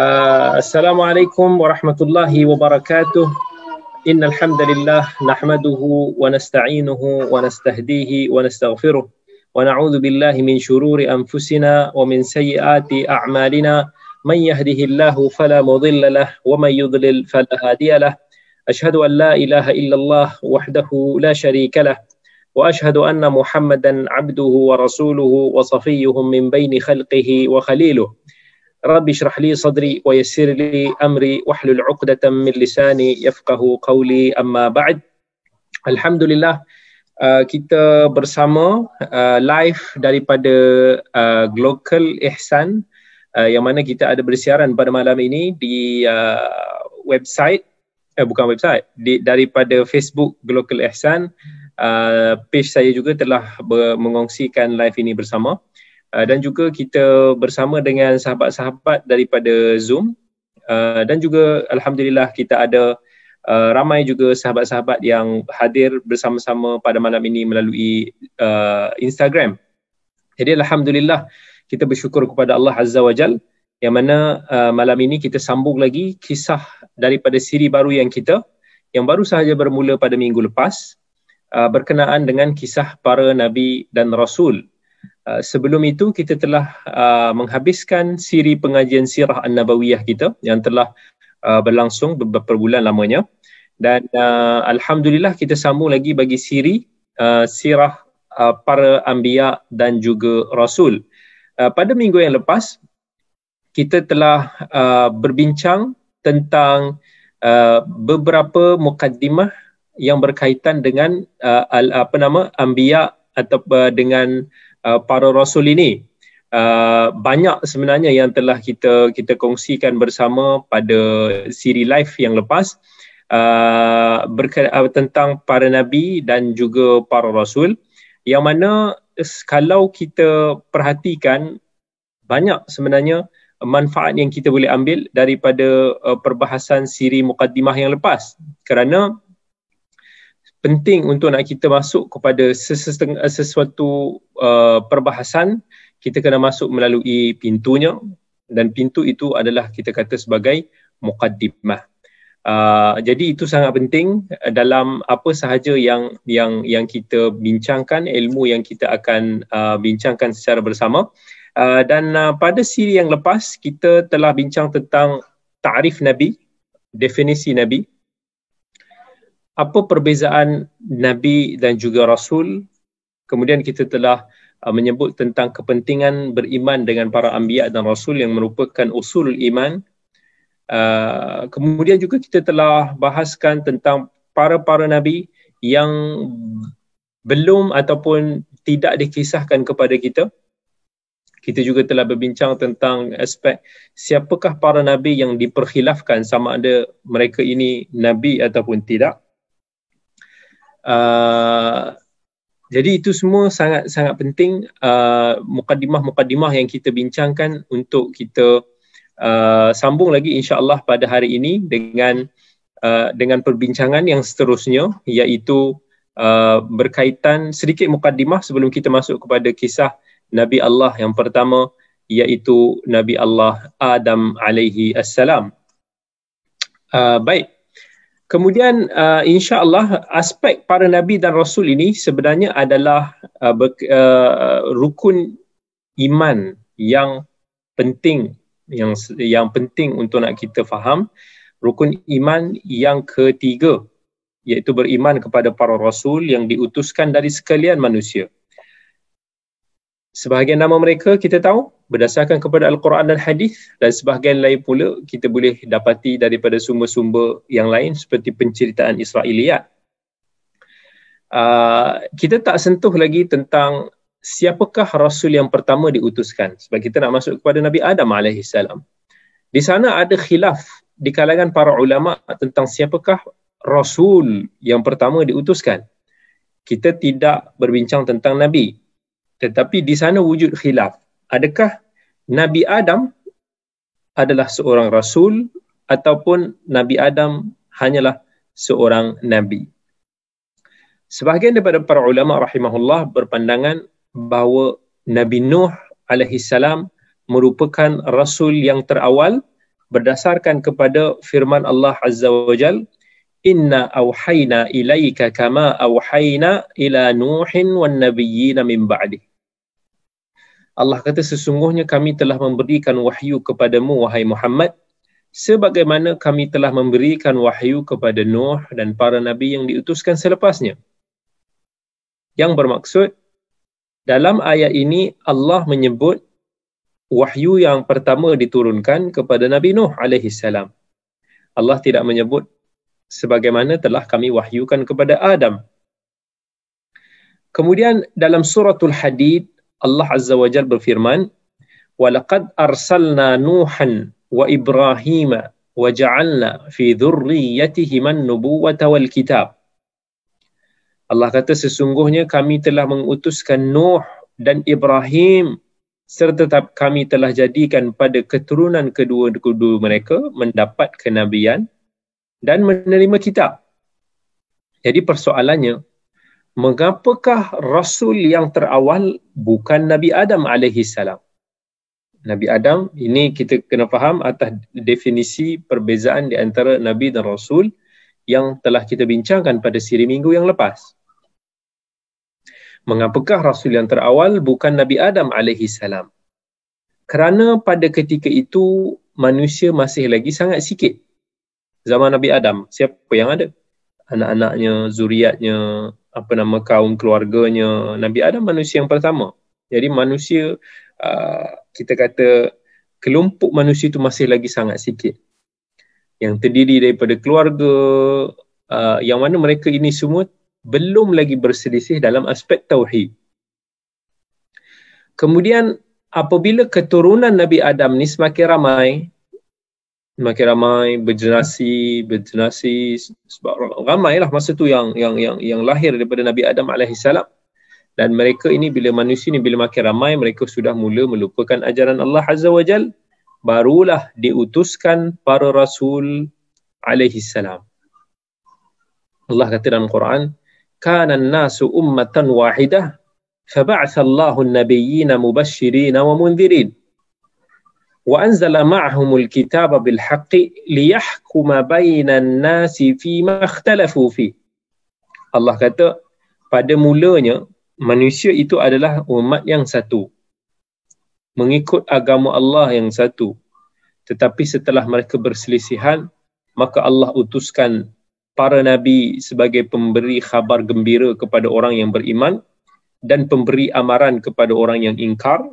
آه، السلام عليكم ورحمة الله وبركاته. إن الحمد لله نحمده ونستعينه ونستهديه ونستغفره ونعوذ بالله من شرور أنفسنا ومن سيئات أعمالنا. من يهده الله فلا مضل له ومن يضلل فلا هادي له. أشهد أن لا إله إلا الله وحده لا شريك له. وأشهد أن محمدا عبده ورسوله وصفيه من بين خلقه وخليله. Rabbi syrah li sadri wa yassir li amri wa hlul uqdatan min lisani yafqahu qawli amma ba'd. Alhamdulillah uh, kita bersama uh, live daripada uh, Global Ihsan uh, yang mana kita ada bersiaran pada malam ini di uh, website eh bukan website di, daripada Facebook Global Ihsan uh, page saya juga telah ber- mengongsikan live ini bersama. Uh, dan juga kita bersama dengan sahabat-sahabat daripada Zoom uh, dan juga alhamdulillah kita ada uh, ramai juga sahabat-sahabat yang hadir bersama-sama pada malam ini melalui uh, Instagram. Jadi alhamdulillah kita bersyukur kepada Allah Azza wa Jal yang mana uh, malam ini kita sambung lagi kisah daripada siri baru yang kita yang baru sahaja bermula pada minggu lepas uh, berkenaan dengan kisah para nabi dan rasul Uh, sebelum itu kita telah uh, menghabiskan siri pengajian sirah an-nabawiyah kita yang telah uh, berlangsung beberapa bulan lamanya dan uh, alhamdulillah kita sambung lagi bagi siri uh, sirah uh, para anbiya dan juga rasul. Uh, pada minggu yang lepas kita telah uh, berbincang tentang uh, beberapa mukaddimah yang berkaitan dengan uh, al, apa nama anbiya atau uh, dengan Uh, para rasul ini uh, banyak sebenarnya yang telah kita kita kongsikan bersama pada siri live yang lepas uh, uh, tentang para nabi dan juga para rasul. Yang mana kalau kita perhatikan banyak sebenarnya manfaat yang kita boleh ambil daripada uh, perbahasan siri mukaddimah yang lepas. Kerana penting untuk nak kita masuk kepada sesuatu uh, perbahasan kita kena masuk melalui pintunya. Dan pintu itu adalah kita kata sebagai muqaddimah. Uh, jadi itu sangat penting dalam apa sahaja yang yang yang kita bincangkan ilmu yang kita akan uh, bincangkan secara bersama. Uh, dan uh, pada siri yang lepas kita telah bincang tentang takrif nabi definisi nabi apa perbezaan nabi dan juga rasul? Kemudian kita telah uh, menyebut tentang kepentingan beriman dengan para anbiya dan rasul yang merupakan usul iman. Uh, kemudian juga kita telah bahaskan tentang para-para nabi yang belum ataupun tidak dikisahkan kepada kita. Kita juga telah berbincang tentang aspek siapakah para nabi yang diperkhilafkan sama ada mereka ini nabi ataupun tidak Uh, jadi itu semua sangat sangat penting uh, mukadimah-mukadimah yang kita bincangkan untuk kita uh, sambung lagi insya-Allah pada hari ini dengan uh, dengan perbincangan yang seterusnya iaitu uh, berkaitan sedikit mukadimah sebelum kita masuk kepada kisah Nabi Allah yang pertama iaitu Nabi Allah Adam alaihi assalam. Uh, baik. Kemudian uh, insya-Allah aspek para nabi dan rasul ini sebenarnya adalah uh, ber, uh, rukun iman yang penting yang yang penting untuk nak kita faham rukun iman yang ketiga iaitu beriman kepada para rasul yang diutuskan dari sekalian manusia. Sebahagian nama mereka kita tahu berdasarkan kepada Al-Quran dan Hadis dan sebahagian lain pula kita boleh dapati daripada sumber-sumber yang lain seperti penceritaan Israiliyat. Uh, kita tak sentuh lagi tentang siapakah Rasul yang pertama diutuskan sebab kita nak masuk kepada Nabi Adam AS. Di sana ada khilaf di kalangan para ulama tentang siapakah Rasul yang pertama diutuskan. Kita tidak berbincang tentang Nabi, tetapi di sana wujud khilaf. Adakah Nabi Adam adalah seorang rasul ataupun Nabi Adam hanyalah seorang nabi? Sebahagian daripada para ulama rahimahullah berpandangan bahawa Nabi Nuh alaihi salam merupakan rasul yang terawal berdasarkan kepada firman Allah Azza wa Jal inna awhayna ilaika kama awhayna ila nuhin wan nabiyyin min ba'di Allah kata sesungguhnya kami telah memberikan wahyu kepadamu wahai Muhammad sebagaimana kami telah memberikan wahyu kepada Nuh dan para nabi yang diutuskan selepasnya yang bermaksud dalam ayat ini Allah menyebut wahyu yang pertama diturunkan kepada Nabi Nuh alaihi salam. Allah tidak menyebut sebagaimana telah kami wahyukan kepada Adam. Kemudian dalam suratul Hadid Allah Azza wa Jalla berfirman, "Walaqad arsalna Nuhan wa Ibrahim wa ja'alna fi dhurriyyatihim an-nubuwwata wal kitab." Allah kata sesungguhnya kami telah mengutuskan Nuh dan Ibrahim serta kami telah jadikan pada keturunan kedua-kedua mereka mendapat kenabian dan menerima kitab. Jadi persoalannya, mengapakah Rasul yang terawal bukan Nabi Adam alaihi salam? Nabi Adam, ini kita kena faham atas definisi perbezaan di antara Nabi dan Rasul yang telah kita bincangkan pada siri minggu yang lepas mengapakah rasul yang terawal bukan Nabi Adam alaihi salam? Kerana pada ketika itu manusia masih lagi sangat sikit. Zaman Nabi Adam, siapa yang ada? Anak-anaknya, zuriatnya, apa nama kaum keluarganya. Nabi Adam manusia yang pertama. Jadi manusia uh, kita kata kelompok manusia itu masih lagi sangat sikit. Yang terdiri daripada keluarga uh, yang mana mereka ini semua belum lagi berselisih dalam aspek tauhid. Kemudian apabila keturunan Nabi Adam ni semakin ramai, makin ramai bergenerasi bergenerasi sebab ramailah masa tu yang yang yang yang lahir daripada Nabi Adam alaihi salam. Dan mereka ini bila manusia ni bila makin ramai mereka sudah mula melupakan ajaran Allah azza wajal barulah diutuskan para rasul alaihi salam. Allah kata dalam Quran kana an-nasu ummatan wahidah fab'atha Allahu an-nabiyyina mubashirin wa mundhirin وأنزل معهم الكتاب بالحق ليحكم بين الناس فيما اختلفوا فيه Allah kata pada mulanya manusia itu adalah umat yang satu mengikut agama Allah yang satu tetapi setelah mereka berselisihan maka Allah utuskan para nabi sebagai pemberi khabar gembira kepada orang yang beriman dan pemberi amaran kepada orang yang ingkar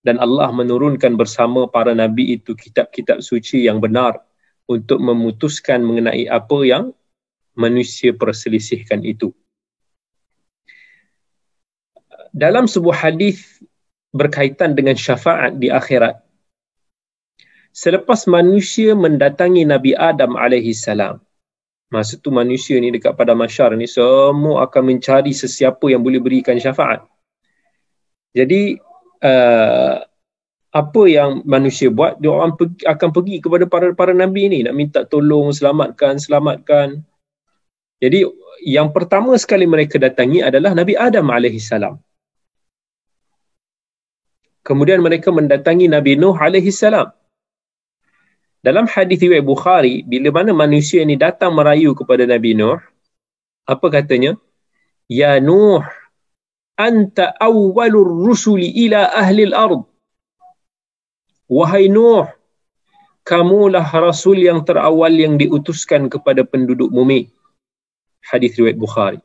dan Allah menurunkan bersama para nabi itu kitab-kitab suci yang benar untuk memutuskan mengenai apa yang manusia perselisihkan itu. Dalam sebuah hadis berkaitan dengan syafaat di akhirat, selepas manusia mendatangi Nabi Adam alaihi salam, masa tu manusia ni dekat pada masyar ni semua akan mencari sesiapa yang boleh berikan syafaat. Jadi uh, apa yang manusia buat dia orang pergi, akan pergi kepada para para nabi ni nak minta tolong selamatkan selamatkan. Jadi yang pertama sekali mereka datangi adalah Nabi Adam alaihi salam. Kemudian mereka mendatangi Nabi Nuh alaihi salam. Dalam hadis riwayat Bukhari, bila mana manusia ini datang merayu kepada Nabi Nuh, apa katanya? Ya Nuh, anta awwalur rusuli ila ahli al-ard. Wahai Nuh, kamulah rasul yang terawal yang diutuskan kepada penduduk bumi. Hadis riwayat Bukhari.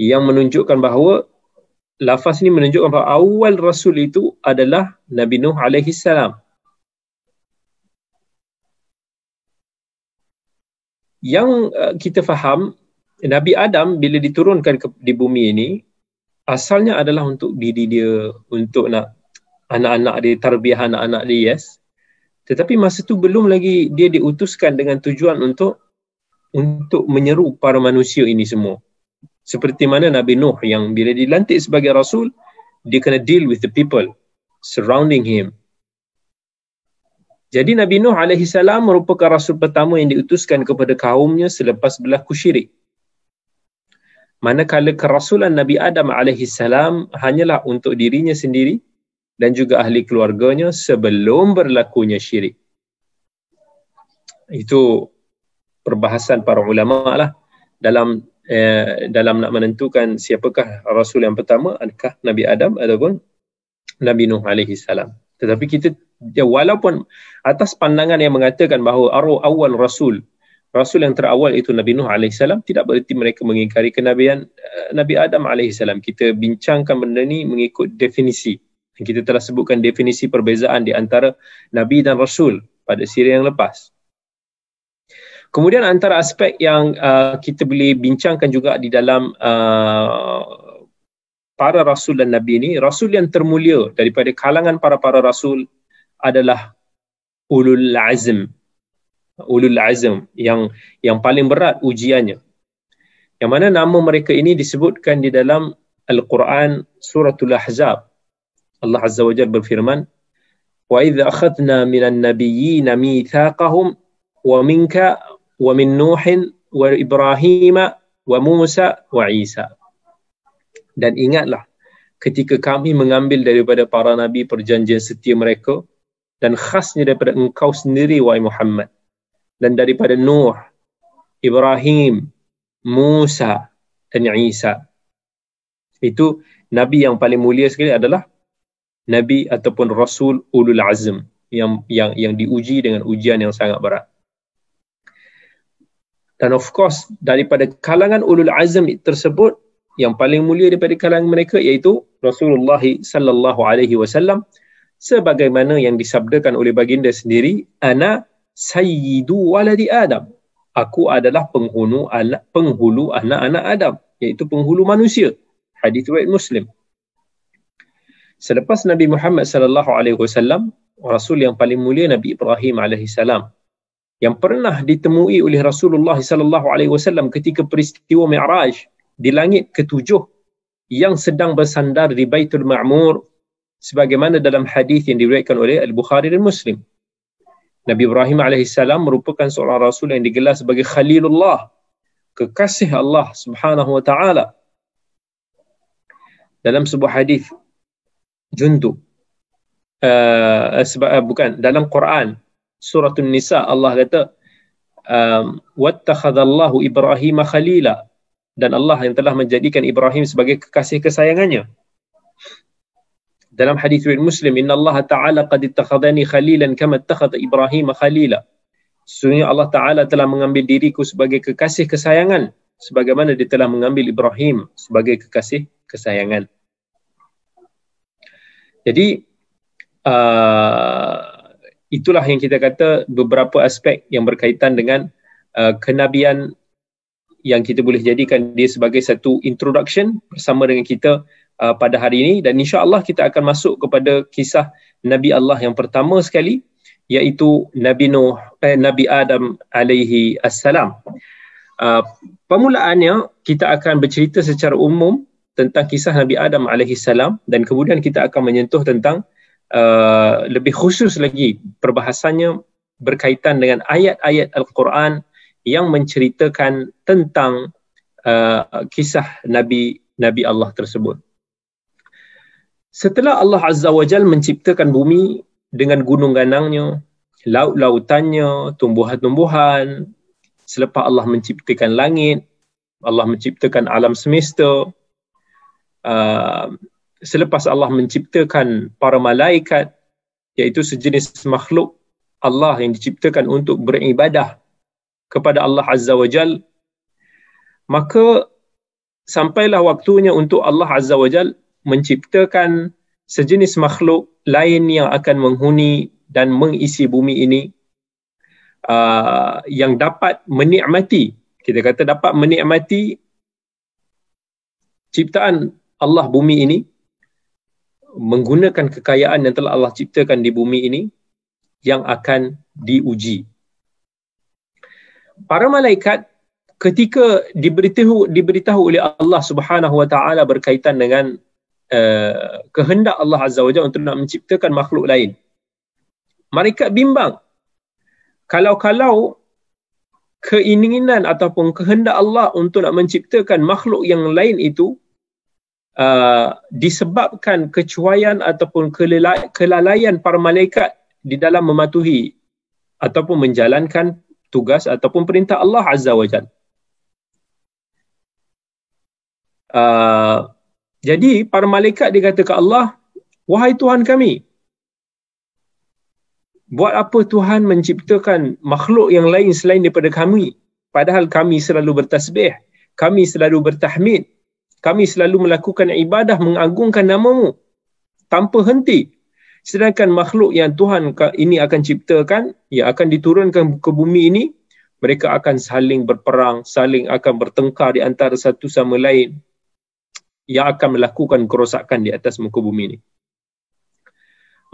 Yang menunjukkan bahawa lafaz ini menunjukkan bahawa awal rasul itu adalah Nabi Nuh alaihi salam. yang uh, kita faham Nabi Adam bila diturunkan ke, di bumi ini asalnya adalah untuk diri dia untuk nak anak-anak dia tarbiyah anak-anak dia yes. Tetapi masa tu belum lagi dia diutuskan dengan tujuan untuk untuk menyeru para manusia ini semua. Seperti mana Nabi Nuh yang bila dilantik sebagai rasul dia kena deal with the people surrounding him. Jadi Nabi Nuh alaihi salam merupakan rasul pertama yang diutuskan kepada kaumnya selepas berlaku syirik. Manakala kerasulan Nabi Adam alaihi salam hanyalah untuk dirinya sendiri dan juga ahli keluarganya sebelum berlakunya syirik. Itu perbahasan para ulama lah dalam eh, dalam nak menentukan siapakah rasul yang pertama adakah Nabi Adam ataupun Nabi Nuh alaihi salam. Tetapi kita ya, walaupun atas pandangan yang mengatakan bahawa awal rasul rasul yang terawal itu Nabi Nuh salam tidak bererti mereka mengingkari kenabian uh, Nabi Adam salam. Kita bincangkan benda ni mengikut definisi. Kita telah sebutkan definisi perbezaan di antara nabi dan rasul pada siri yang lepas. Kemudian antara aspek yang uh, kita boleh bincangkan juga di dalam uh, para rasul dan nabi ini rasul yang termulia daripada kalangan para para rasul adalah ulul azm ulul azm yang yang paling berat ujiannya. Yang mana nama mereka ini disebutkan di dalam al-Quran suratul ahzab. Allah azza wa jalla berfirman wa idza akhadna minan nabiyyin mithaqahum wa minka wa min nuhin wa ibrahim wa musa wa isa. Dan ingatlah ketika kami mengambil daripada para nabi perjanjian setia mereka dan khasnya daripada engkau sendiri wahai Muhammad dan daripada Nuh, Ibrahim, Musa dan Isa. Itu nabi yang paling mulia sekali adalah nabi ataupun rasul ulul azm yang yang yang diuji dengan ujian yang sangat berat. Dan of course daripada kalangan ulul azm tersebut yang paling mulia daripada kalangan mereka iaitu Rasulullah sallallahu alaihi wasallam sebagaimana yang disabdakan oleh baginda sendiri ana sayyidu waladi adam. Aku adalah penghulu anak penghulu anak-anak adam iaitu penghulu manusia. Hadis riwayat muslim. Selepas Nabi Muhammad sallallahu alaihi wasallam rasul yang paling mulia Nabi Ibrahim alaihi salam yang pernah ditemui oleh Rasulullah sallallahu alaihi wasallam ketika peristiwa Mi'raj di langit ketujuh yang sedang bersandar di Baitul Ma'mur sebagaimana dalam hadis yang diriwayatkan oleh Al-Bukhari dan Muslim. Nabi Ibrahim AS merupakan seorang Rasul yang digelar sebagai Khalilullah, kekasih Allah Subhanahu Wa Taala. Dalam sebuah hadis jundu uh, uh, bukan dalam Quran surah An-Nisa Allah kata um, wattakhadallahu Ibrahim khalila dan Allah yang telah menjadikan Ibrahim sebagai kekasih kesayangannya. Dalam hadis riwayat Muslim, Inna Allah Ta'ala qad ittakhadani khalilan kama ittakhadha Ibrahim khalila. Sesungguhnya Allah Ta'ala telah mengambil diriku sebagai kekasih kesayangan sebagaimana dia telah mengambil Ibrahim sebagai kekasih kesayangan. Jadi, uh, itulah yang kita kata beberapa aspek yang berkaitan dengan uh, kenabian yang kita boleh jadikan dia sebagai satu introduction bersama dengan kita uh, pada hari ini dan insya-Allah kita akan masuk kepada kisah Nabi Allah yang pertama sekali iaitu Nabi Nuh eh, Nabi Adam alaihi assalam. Uh, permulaannya kita akan bercerita secara umum tentang kisah Nabi Adam alaihi salam dan kemudian kita akan menyentuh tentang uh, lebih khusus lagi perbahasannya berkaitan dengan ayat-ayat Al-Quran yang menceritakan tentang uh, kisah Nabi Nabi Allah tersebut. Setelah Allah Azza wa Jal menciptakan bumi dengan gunung ganangnya, laut-lautannya, tumbuhan-tumbuhan, selepas Allah menciptakan langit, Allah menciptakan alam semesta, uh, selepas Allah menciptakan para malaikat, iaitu sejenis makhluk Allah yang diciptakan untuk beribadah kepada Allah Azza wa Jal maka sampailah waktunya untuk Allah Azza wa Jal menciptakan sejenis makhluk lain yang akan menghuni dan mengisi bumi ini uh, yang dapat menikmati kita kata dapat menikmati ciptaan Allah bumi ini menggunakan kekayaan yang telah Allah ciptakan di bumi ini yang akan diuji. Para malaikat ketika diberitahu diberitahu oleh Allah Subhanahu wa taala berkaitan dengan uh, kehendak Allah Azza wa Jalla untuk nak menciptakan makhluk lain. Mereka bimbang. Kalau-kalau keinginan ataupun kehendak Allah untuk nak menciptakan makhluk yang lain itu uh, disebabkan kecuaian ataupun kelalaian para malaikat di dalam mematuhi ataupun menjalankan tugas ataupun perintah Allah Azza wa Jalla. Uh, jadi para malaikat dia kata ke Allah, wahai Tuhan kami, buat apa Tuhan menciptakan makhluk yang lain selain daripada kami? Padahal kami selalu bertasbih, kami selalu bertahmid, kami selalu melakukan ibadah mengagungkan namamu tanpa henti. Sedangkan makhluk yang Tuhan ini akan ciptakan, yang akan diturunkan ke bumi ini, mereka akan saling berperang, saling akan bertengkar di antara satu sama lain yang akan melakukan kerosakan di atas muka bumi ini.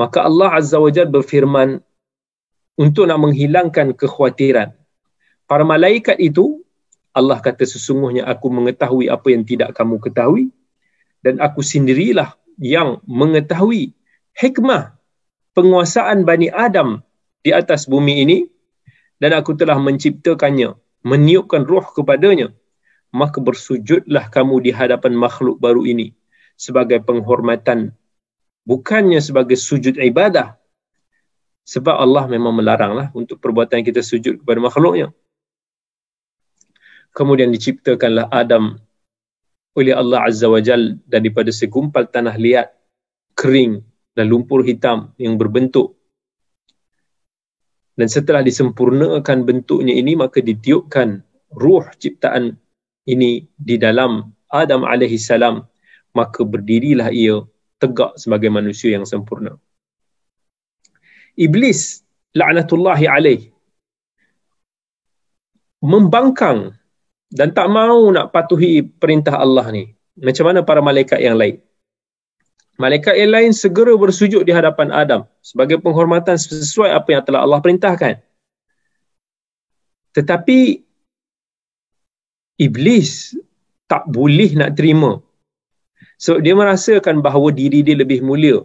Maka Allah Azza wa Jalla berfirman untuk nak menghilangkan kekhawatiran. Para malaikat itu, Allah kata sesungguhnya aku mengetahui apa yang tidak kamu ketahui dan aku sendirilah yang mengetahui hikmah penguasaan Bani Adam di atas bumi ini dan aku telah menciptakannya, meniupkan roh kepadanya maka bersujudlah kamu di hadapan makhluk baru ini sebagai penghormatan bukannya sebagai sujud ibadah. Sebab Allah memang melaranglah untuk perbuatan kita sujud kepada makhluknya. Kemudian diciptakanlah Adam oleh Allah Azza wa Jal daripada segumpal tanah liat kering dan lumpur hitam yang berbentuk. Dan setelah disempurnakan bentuknya ini maka ditiupkan ruh ciptaan ini di dalam Adam alaihi salam maka berdirilah ia tegak sebagai manusia yang sempurna. Iblis laknatullahi alaih membangkang dan tak mau nak patuhi perintah Allah ni. Macam mana para malaikat yang lain? Malaikat yang lain segera bersujud di hadapan Adam sebagai penghormatan sesuai apa yang telah Allah perintahkan. Tetapi iblis tak boleh nak terima. So dia merasakan bahawa diri dia lebih mulia.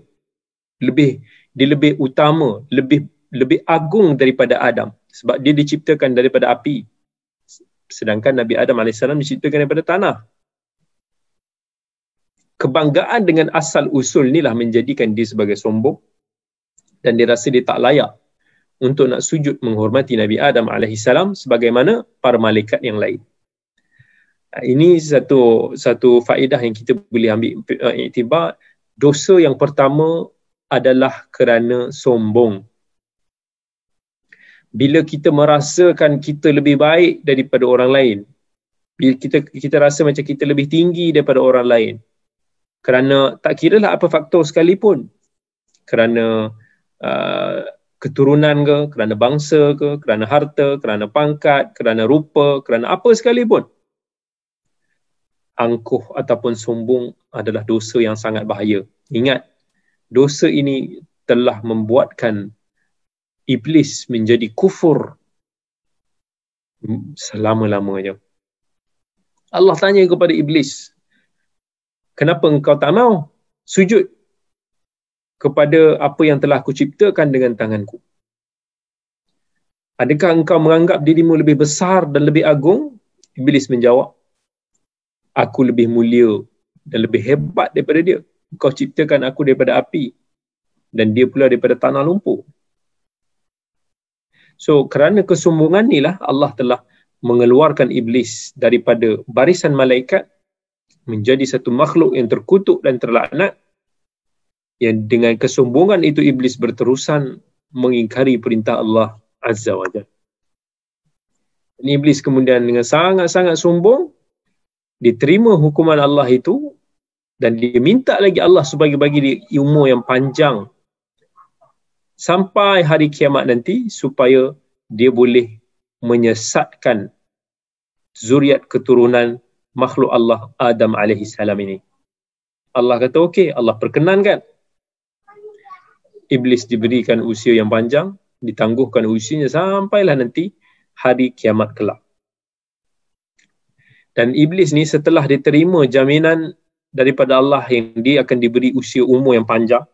Lebih dia lebih utama, lebih lebih agung daripada Adam sebab dia diciptakan daripada api. Sedangkan Nabi Adam AS diciptakan daripada tanah. Kebanggaan dengan asal usul inilah menjadikan dia sebagai sombong dan dia rasa dia tak layak untuk nak sujud menghormati Nabi Adam AS sebagaimana para malaikat yang lain. Ini satu satu faedah yang kita boleh ambil uh, iktibar. Dosa yang pertama adalah kerana sombong. Bila kita merasakan kita lebih baik daripada orang lain bila kita kita rasa macam kita lebih tinggi daripada orang lain kerana tak kira lah apa faktor sekalipun. Kerana uh, keturunan ke kerana bangsa ke kerana harta kerana pangkat kerana rupa kerana apa sekalipun angkuh ataupun sombong adalah dosa yang sangat bahaya. Ingat, dosa ini telah membuatkan iblis menjadi kufur selama-lamanya. Allah tanya kepada iblis, kenapa engkau tak mau sujud kepada apa yang telah aku ciptakan dengan tanganku? Adakah engkau menganggap dirimu lebih besar dan lebih agung? Iblis menjawab, aku lebih mulia dan lebih hebat daripada dia. Kau ciptakan aku daripada api dan dia pula daripada tanah lumpur. So kerana kesombongan ni lah Allah telah mengeluarkan iblis daripada barisan malaikat menjadi satu makhluk yang terkutuk dan terlaknat yang dengan kesombongan itu iblis berterusan mengingkari perintah Allah Azza wa Jalla. Iblis kemudian dengan sangat-sangat sombong diterima hukuman Allah itu dan dia minta lagi Allah supaya bagi dia umur yang panjang sampai hari kiamat nanti supaya dia boleh menyesatkan zuriat keturunan makhluk Allah Adam alaihi salam ini. Allah kata okey, Allah perkenankan. Iblis diberikan usia yang panjang, ditangguhkan usianya sampailah nanti hari kiamat kelak. Dan iblis ni setelah diterima jaminan daripada Allah yang dia akan diberi usia umur yang panjang.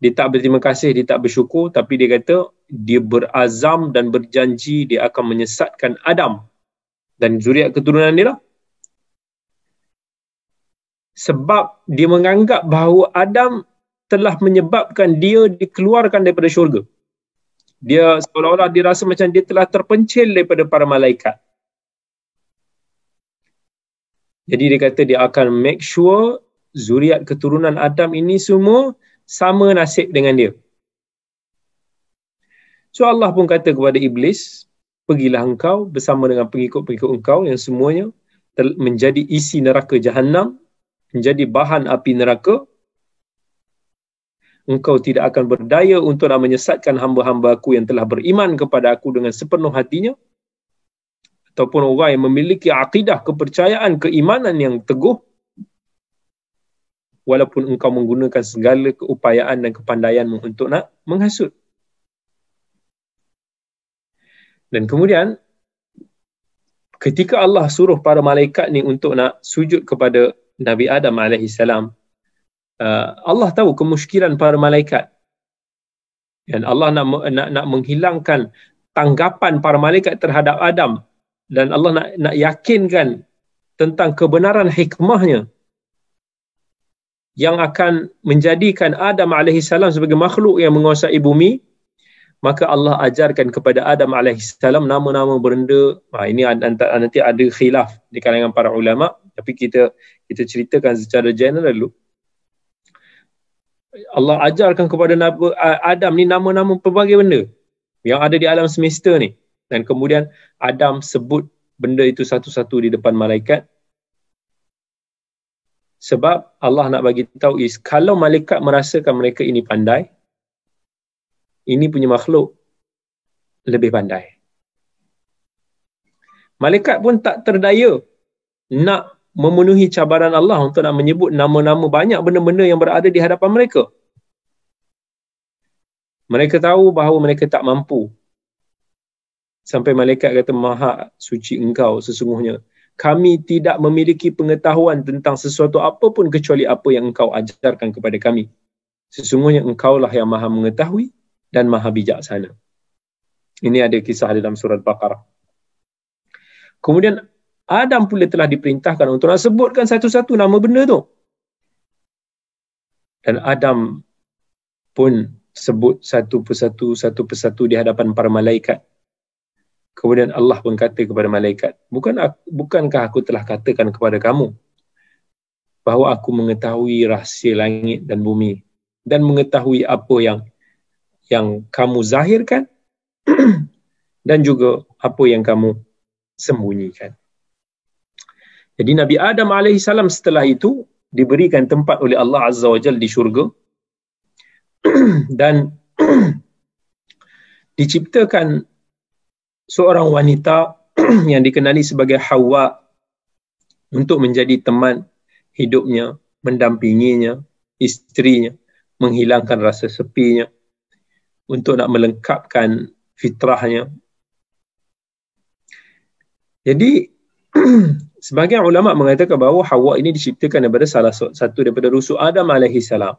Dia tak berterima kasih, dia tak bersyukur tapi dia kata dia berazam dan berjanji dia akan menyesatkan Adam dan zuriat keturunan dia lah. sebab dia menganggap bahawa Adam telah menyebabkan dia dikeluarkan daripada syurga. Dia seolah-olah dirasa macam dia telah terpencil daripada para malaikat. Jadi dia kata dia akan make sure zuriat keturunan Adam ini semua sama nasib dengan dia. So Allah pun kata kepada Iblis, pergilah engkau bersama dengan pengikut-pengikut engkau yang semuanya menjadi isi neraka jahanam, menjadi bahan api neraka. Engkau tidak akan berdaya untuk nak menyesatkan hamba-hamba aku yang telah beriman kepada aku dengan sepenuh hatinya. Ataupun orang yang memiliki akidah kepercayaan, keimanan yang teguh. Walaupun engkau menggunakan segala keupayaan dan kepandaianmu untuk nak menghasut. Dan kemudian ketika Allah suruh para malaikat ni untuk nak sujud kepada Nabi Adam alaihi salam uh, Allah tahu kemusykilan para malaikat dan Allah nak nak nak menghilangkan tanggapan para malaikat terhadap Adam dan Allah nak nak yakinkan tentang kebenaran hikmahnya yang akan menjadikan Adam alaihi salam sebagai makhluk yang menguasai bumi maka Allah ajarkan kepada Adam AS nama-nama benda. Ha, ini nanti ada khilaf di kalangan para ulama tapi kita kita ceritakan secara general dulu. Allah ajarkan kepada Adam ni nama-nama pelbagai benda yang ada di alam semesta ni dan kemudian Adam sebut benda itu satu-satu di depan malaikat sebab Allah nak bagi tahu is kalau malaikat merasakan mereka ini pandai ini punya makhluk lebih pandai. Malaikat pun tak terdaya nak memenuhi cabaran Allah untuk nak menyebut nama-nama banyak benda-benda yang berada di hadapan mereka. Mereka tahu bahawa mereka tak mampu. Sampai malaikat kata, Maha suci engkau sesungguhnya. Kami tidak memiliki pengetahuan tentang sesuatu apapun kecuali apa yang engkau ajarkan kepada kami. Sesungguhnya engkaulah yang maha mengetahui dan maha bijaksana. Ini ada kisah dalam surat Baqarah. Kemudian Adam pula telah diperintahkan untuk nak sebutkan satu-satu nama benda tu. Dan Adam pun sebut satu persatu, satu persatu di hadapan para malaikat. Kemudian Allah pun kata kepada malaikat, Bukan aku, bukankah aku telah katakan kepada kamu bahawa aku mengetahui rahsia langit dan bumi dan mengetahui apa yang yang kamu zahirkan dan juga apa yang kamu sembunyikan. Jadi Nabi Adam AS setelah itu diberikan tempat oleh Allah Azza wa Jal di syurga dan diciptakan seorang wanita yang dikenali sebagai Hawa untuk menjadi teman hidupnya, mendampinginya, istrinya, menghilangkan rasa sepinya, untuk nak melengkapkan fitrahnya. Jadi sebagian ulama mengatakan bahawa Hawa ini diciptakan daripada salah satu daripada rusuk Adam alaihi salam.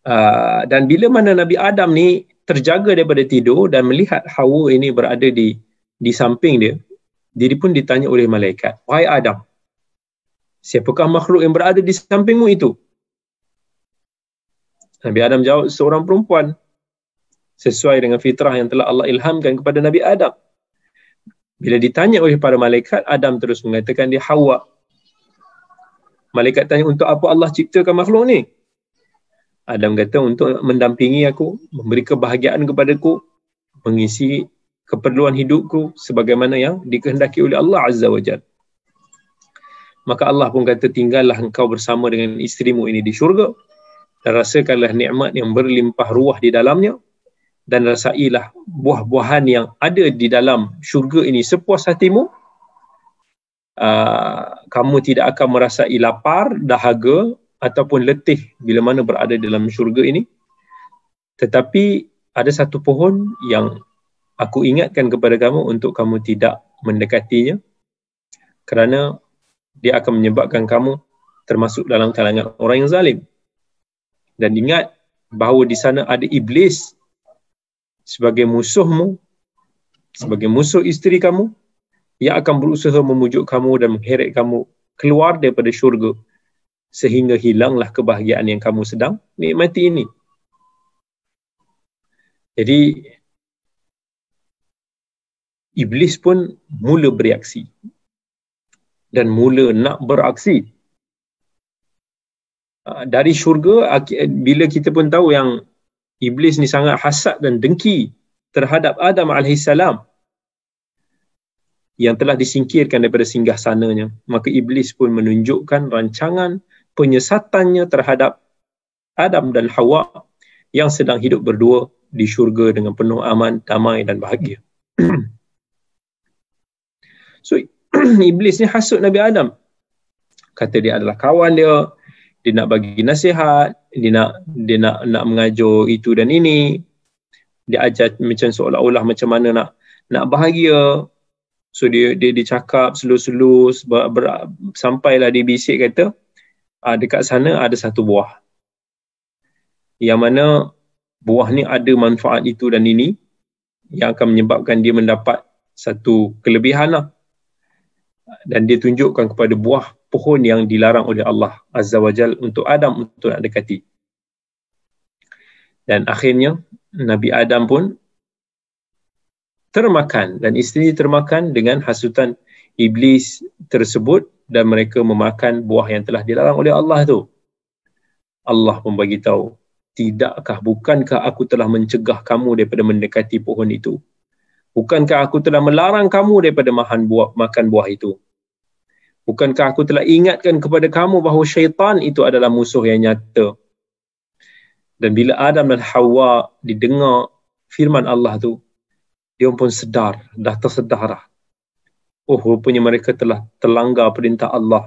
Uh, dan bila mana Nabi Adam ni terjaga daripada tidur dan melihat Hawa ini berada di di samping dia, dia pun ditanya oleh malaikat, "Wahai Adam, siapakah makhluk yang berada di sampingmu itu?" Nabi Adam jawab seorang perempuan sesuai dengan fitrah yang telah Allah ilhamkan kepada Nabi Adam. Bila ditanya oleh para malaikat, Adam terus mengatakan dia Hawa. Malaikat tanya untuk apa Allah ciptakan makhluk ni? Adam kata untuk mendampingi aku, memberi kebahagiaan kepadaku, mengisi keperluan hidupku sebagaimana yang dikehendaki oleh Allah Azza wa Jal. Maka Allah pun kata tinggallah engkau bersama dengan isterimu ini di syurga dan rasakanlah nikmat yang berlimpah ruah di dalamnya dan rasailah buah-buahan yang ada di dalam syurga ini sepuas hatimu uh, kamu tidak akan merasai lapar, dahaga ataupun letih bila mana berada dalam syurga ini. Tetapi ada satu pohon yang aku ingatkan kepada kamu untuk kamu tidak mendekatinya kerana dia akan menyebabkan kamu termasuk dalam kalangan orang yang zalim. Dan ingat bahawa di sana ada iblis sebagai musuhmu sebagai musuh isteri kamu. Yang akan berusaha memujuk kamu dan mengheret kamu keluar daripada syurga sehingga hilanglah kebahagiaan yang kamu sedang nikmati ini. Jadi iblis pun mula bereaksi dan mula nak beraksi. Ah, dari syurga bila kita pun tahu yang iblis ni sangat hasad dan dengki terhadap Adam alaihissalam yang telah disingkirkan daripada singgah sananya maka iblis pun menunjukkan rancangan penyesatannya terhadap Adam dan Hawa yang sedang hidup berdua di syurga dengan penuh aman, damai dan bahagia. so iblis ni hasut Nabi Adam. Kata dia adalah kawan dia, dia nak bagi nasihat, dia nak dia nak nak mengajar itu dan ini. Dia ajar macam seolah-olah macam mana nak nak bahagia. So dia dia dicakap selus-selus sampailah dia bisik kata uh, dekat sana ada satu buah. Yang mana buah ni ada manfaat itu dan ini yang akan menyebabkan dia mendapat satu kelebihan lah. Dan dia tunjukkan kepada buah pohon yang dilarang oleh Allah Azza wa Jal untuk Adam untuk nak dekati. Dan akhirnya Nabi Adam pun termakan dan isteri termakan dengan hasutan iblis tersebut dan mereka memakan buah yang telah dilarang oleh Allah tu. Allah pun bagi tahu, tidakkah bukankah aku telah mencegah kamu daripada mendekati pohon itu? Bukankah aku telah melarang kamu daripada makan buah makan buah itu? Bukankah aku telah ingatkan kepada kamu bahawa syaitan itu adalah musuh yang nyata? Dan bila Adam dan Hawa didengar firman Allah tu, dia pun sedar, dah tersedar dah oh rupanya mereka telah terlanggar perintah Allah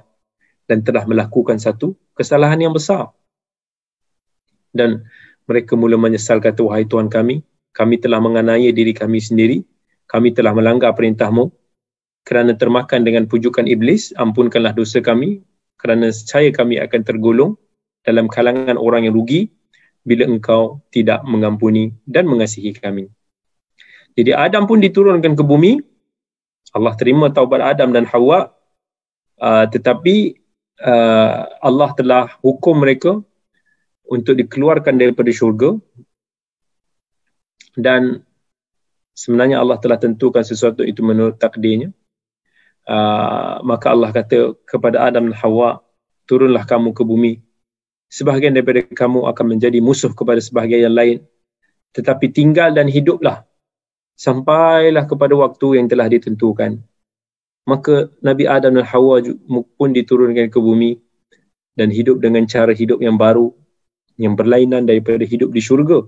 dan telah melakukan satu kesalahan yang besar. Dan mereka mula menyesal kata, wahai Tuhan kami, kami telah menganiaya diri kami sendiri, kami telah melanggar perintahmu, kerana termakan dengan pujukan iblis, ampunkanlah dosa kami, kerana saya kami akan tergolong dalam kalangan orang yang rugi bila engkau tidak mengampuni dan mengasihi kami. Jadi Adam pun diturunkan ke bumi Allah terima taubat Adam dan Hawa uh, tetapi uh, Allah telah hukum mereka untuk dikeluarkan daripada syurga. Dan sebenarnya Allah telah tentukan sesuatu itu menurut takdirnya. Uh, maka Allah kata kepada Adam dan Hawa turunlah kamu ke bumi. Sebahagian daripada kamu akan menjadi musuh kepada sebahagian yang lain. Tetapi tinggal dan hiduplah sampailah kepada waktu yang telah ditentukan. Maka Nabi Adam dan Hawa pun diturunkan ke bumi dan hidup dengan cara hidup yang baru yang berlainan daripada hidup di syurga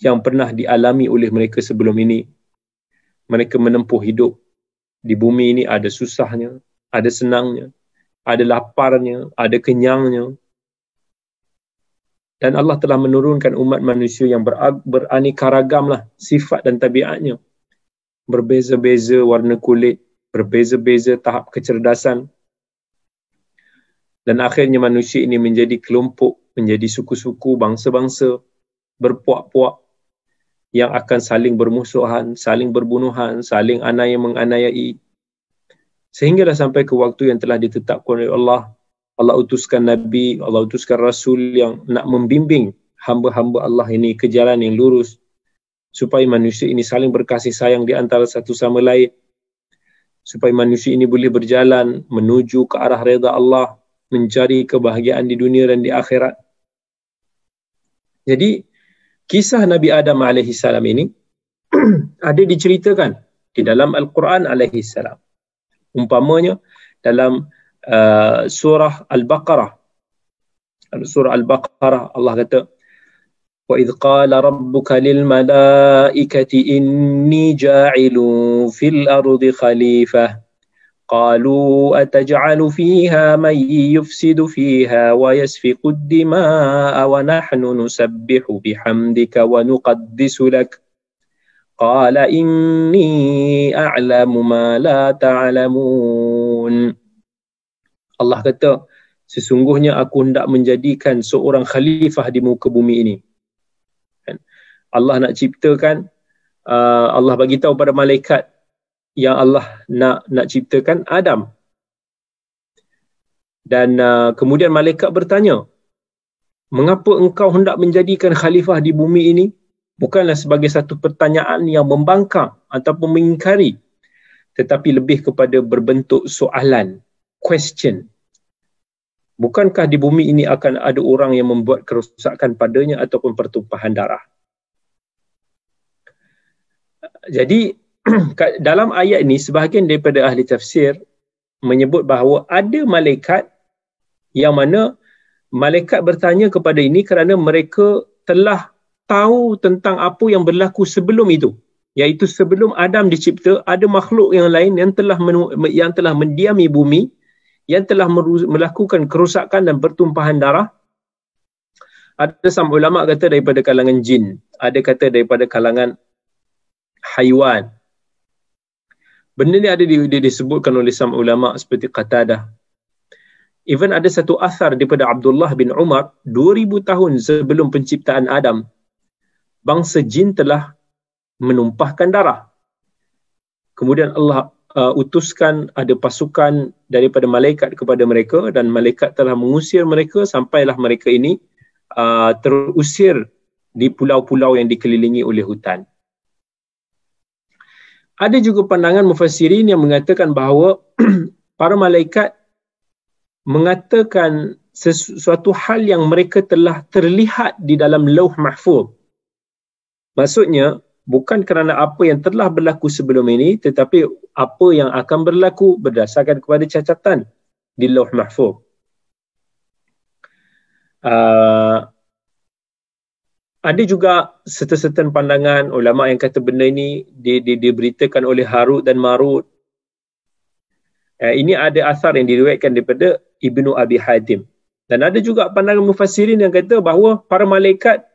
yang pernah dialami oleh mereka sebelum ini. Mereka menempuh hidup di bumi ini ada susahnya, ada senangnya, ada laparnya, ada kenyangnya, dan Allah telah menurunkan umat manusia yang beraneka ragam lah sifat dan tabiatnya. Berbeza-beza warna kulit berbeza-beza tahap kecerdasan. Dan akhirnya manusia ini menjadi kelompok menjadi suku-suku bangsa-bangsa berpuak-puak yang akan saling bermusuhan saling berbunuhan saling anaya menganiayai sehinggalah sampai ke waktu yang telah ditetapkan oleh Allah Allah utuskan Nabi, Allah utuskan Rasul yang nak membimbing hamba-hamba Allah ini ke jalan yang lurus supaya manusia ini saling berkasih sayang di antara satu sama lain. Supaya manusia ini boleh berjalan menuju ke arah reda Allah mencari kebahagiaan di dunia dan di akhirat. Jadi kisah Nabi Adam alaihi salam ini ada diceritakan di dalam Al-Quran alaihi salam. Umpamanya dalam surah Al-Baqarah. Surah Al-Baqarah Allah kata وَإِذْ قَالَ رَبُّكَ لِلْمَلَائِكَةِ إِنِّي جَاعِلٌ فِي الْأَرْضِ خَلِيفَةً قالوا أتجعل فيها من يفسد فيها ويسفك الدماء ونحن نسبح بحمدك ونقدس لك قال إني أعلم ما لا تعلمون Allah kata sesungguhnya aku hendak menjadikan seorang khalifah di muka bumi ini. Kan? Allah nak ciptakan uh, Allah bagi tahu pada malaikat yang Allah nak nak ciptakan Adam. Dan uh, kemudian malaikat bertanya mengapa engkau hendak menjadikan khalifah di bumi ini? Bukanlah sebagai satu pertanyaan yang membangkang ataupun mengingkari tetapi lebih kepada berbentuk soalan question bukankah di bumi ini akan ada orang yang membuat kerosakan padanya ataupun pertumpahan darah? Jadi dalam ayat ini sebahagian daripada ahli tafsir menyebut bahawa ada malaikat yang mana malaikat bertanya kepada ini kerana mereka telah tahu tentang apa yang berlaku sebelum itu. Iaitu sebelum Adam dicipta ada makhluk yang lain yang telah yang telah mendiami bumi yang telah melakukan kerosakan dan pertumpahan darah ada sama ulama kata daripada kalangan jin ada kata daripada kalangan haiwan benda ni ada disebutkan oleh sama ulama seperti Qatadah Even ada satu asar daripada Abdullah bin Umar 2000 tahun sebelum penciptaan Adam bangsa jin telah menumpahkan darah. Kemudian Allah uh, utuskan ada pasukan daripada malaikat kepada mereka dan malaikat telah mengusir mereka sampailah mereka ini uh, terusir di pulau-pulau yang dikelilingi oleh hutan. Ada juga pandangan mufassirin yang mengatakan bahawa para malaikat mengatakan sesuatu hal yang mereka telah terlihat di dalam lauh mahfuz. Maksudnya, bukan kerana apa yang telah berlaku sebelum ini, tetapi apa yang akan berlaku berdasarkan kepada catatan di lauh mahfuz. Uh, ada juga serta-serta pandangan ulama yang kata benda ini di, di, diberitakan oleh Harut dan Marut. Uh, ini ada asar yang diriwayatkan daripada Ibnu Abi Hatim. Dan ada juga pandangan mufassirin yang kata bahawa para malaikat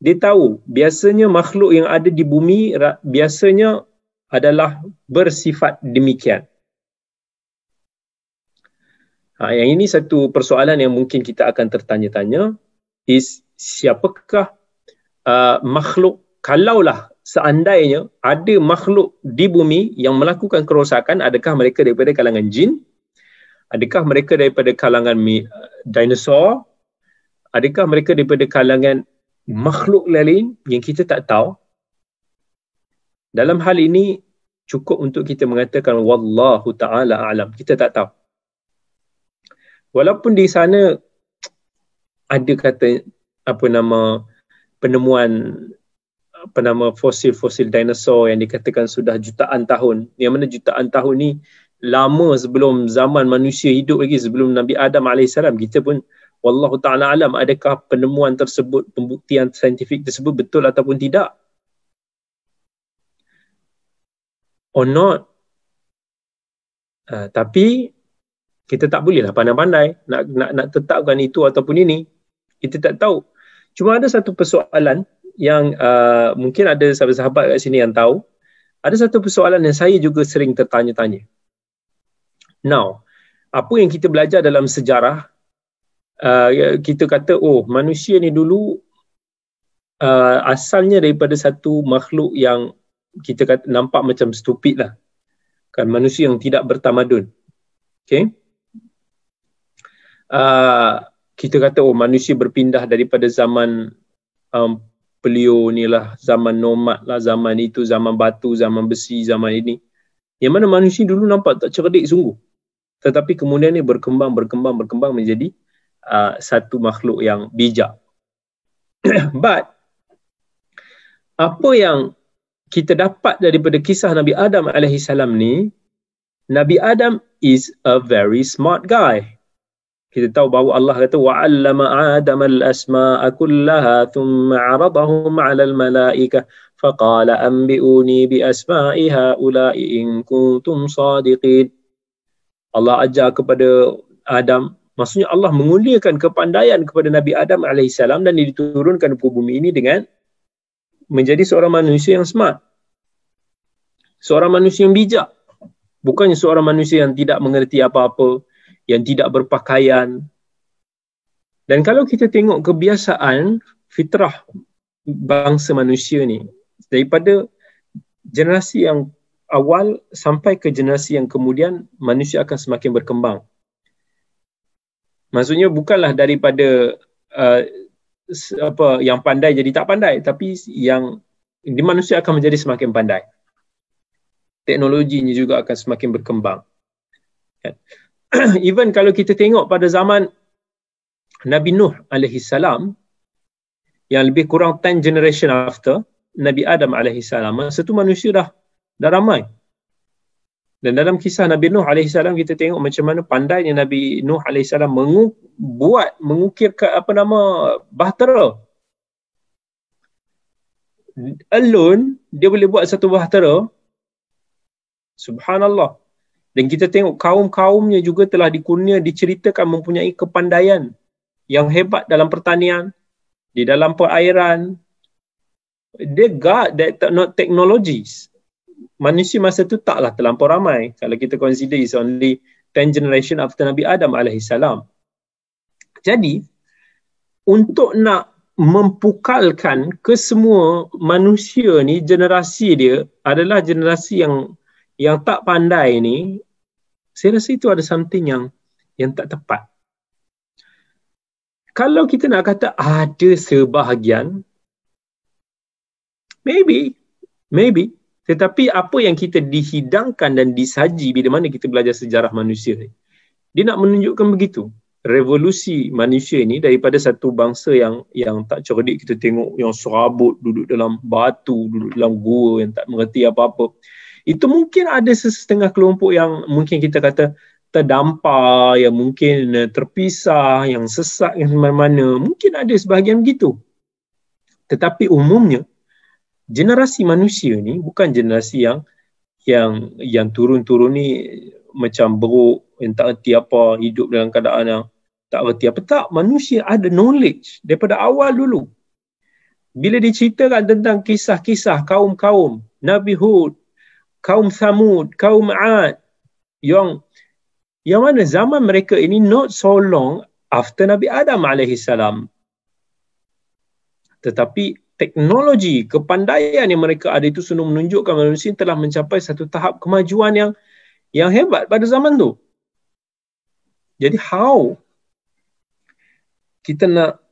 dia tahu biasanya makhluk yang ada di bumi biasanya adalah bersifat demikian. Ha, yang ini satu persoalan yang mungkin kita akan tertanya-tanya is siapakah uh, makhluk kalaulah seandainya ada makhluk di bumi yang melakukan kerosakan adakah mereka daripada kalangan jin Adakah mereka daripada kalangan dinosaur? Adakah mereka daripada kalangan makhluk lain yang kita tak tahu? Dalam hal ini cukup untuk kita mengatakan wallahu taala alam. Kita tak tahu. Walaupun di sana ada kata apa nama penemuan apa nama fosil-fosil dinosaur yang dikatakan sudah jutaan tahun. Yang mana jutaan tahun ni lama sebelum zaman manusia hidup lagi sebelum Nabi Adam AS kita pun Wallahu ta'ala alam adakah penemuan tersebut pembuktian saintifik tersebut betul ataupun tidak? Or not? Uh, tapi kita tak boleh lah pandai-pandai nak, nak, nak tetapkan itu ataupun ini. Kita tak tahu. Cuma ada satu persoalan yang uh, mungkin ada sahabat-sahabat kat sini yang tahu. Ada satu persoalan yang saya juga sering tertanya-tanya. Now, apa yang kita belajar dalam sejarah, uh, kita kata, oh manusia ni dulu uh, asalnya daripada satu makhluk yang kita kata nampak macam stupid lah. Kan manusia yang tidak bertamadun. Okay. Uh, kita kata, oh manusia berpindah daripada zaman um, pelio ni lah, zaman nomad lah, zaman itu, zaman batu, zaman besi, zaman ini. Yang mana manusia dulu nampak tak cerdik sungguh tetapi kemudian ini berkembang berkembang berkembang menjadi uh, satu makhluk yang bijak. But apa yang kita dapat daripada kisah Nabi Adam alaihi salam ni Nabi Adam is a very smart guy. Kita tahu bahawa Allah kata wa'allama Adam al-asma'a kullaha thumma 'aradahum 'ala al-mala'ikah faqala anbi'uni bi asma'i ha'ula'i in kuntum sadiqin. Allah ajar kepada Adam maksudnya Allah menguliakan kepandaian kepada Nabi Adam AS dan diturunkan ke bumi ini dengan menjadi seorang manusia yang smart. Seorang manusia yang bijak. Bukannya seorang manusia yang tidak mengerti apa-apa yang tidak berpakaian. Dan kalau kita tengok kebiasaan fitrah bangsa manusia ni daripada generasi yang awal sampai ke generasi yang kemudian manusia akan semakin berkembang. Maksudnya bukanlah daripada uh, apa yang pandai jadi tak pandai tapi yang di manusia akan menjadi semakin pandai. Teknologinya juga akan semakin berkembang. Kan? Even kalau kita tengok pada zaman Nabi Nuh alaihi salam yang lebih kurang 10 generation after Nabi Adam alaihi salam masa tu manusia dah dah ramai dan dalam kisah Nabi Nuh AS kita tengok macam mana pandainya Nabi Nuh AS mengu- buat, mengukir ke apa nama bahtera. Alone, dia boleh buat satu bahtera. Subhanallah. Dan kita tengok kaum-kaumnya juga telah dikurnia, diceritakan mempunyai kepandaian yang hebat dalam pertanian, di dalam perairan. They got that technologies manusia masa tu taklah terlampau ramai kalau kita consider is only 10 generation after Nabi Adam alaihi salam. Jadi untuk nak mempukalkan ke semua manusia ni generasi dia adalah generasi yang yang tak pandai ni saya rasa itu ada something yang yang tak tepat. Kalau kita nak kata ada sebahagian maybe maybe tetapi apa yang kita dihidangkan dan disaji bila mana kita belajar sejarah manusia ni, dia nak menunjukkan begitu. Revolusi manusia ini daripada satu bangsa yang yang tak cerdik kita tengok yang serabut duduk dalam batu, duduk dalam gua yang tak mengerti apa-apa. Itu mungkin ada setengah kelompok yang mungkin kita kata terdampar, yang mungkin eh, terpisah, yang sesak yang mana-mana. Mungkin ada sebahagian begitu. Tetapi umumnya generasi manusia ni bukan generasi yang yang yang turun-turun ni macam beruk yang tak erti apa hidup dalam keadaan yang tak erti apa. Tak manusia ada knowledge daripada awal dulu. Bila diceritakan tentang kisah-kisah kaum-kaum Nabi Hud kaum Samud kaum Ad yang yang mana zaman mereka ini not so long after Nabi Adam alaihi salam tetapi teknologi, kepandaian yang mereka ada itu sudah menunjukkan manusia telah mencapai satu tahap kemajuan yang yang hebat pada zaman tu. Jadi how kita nak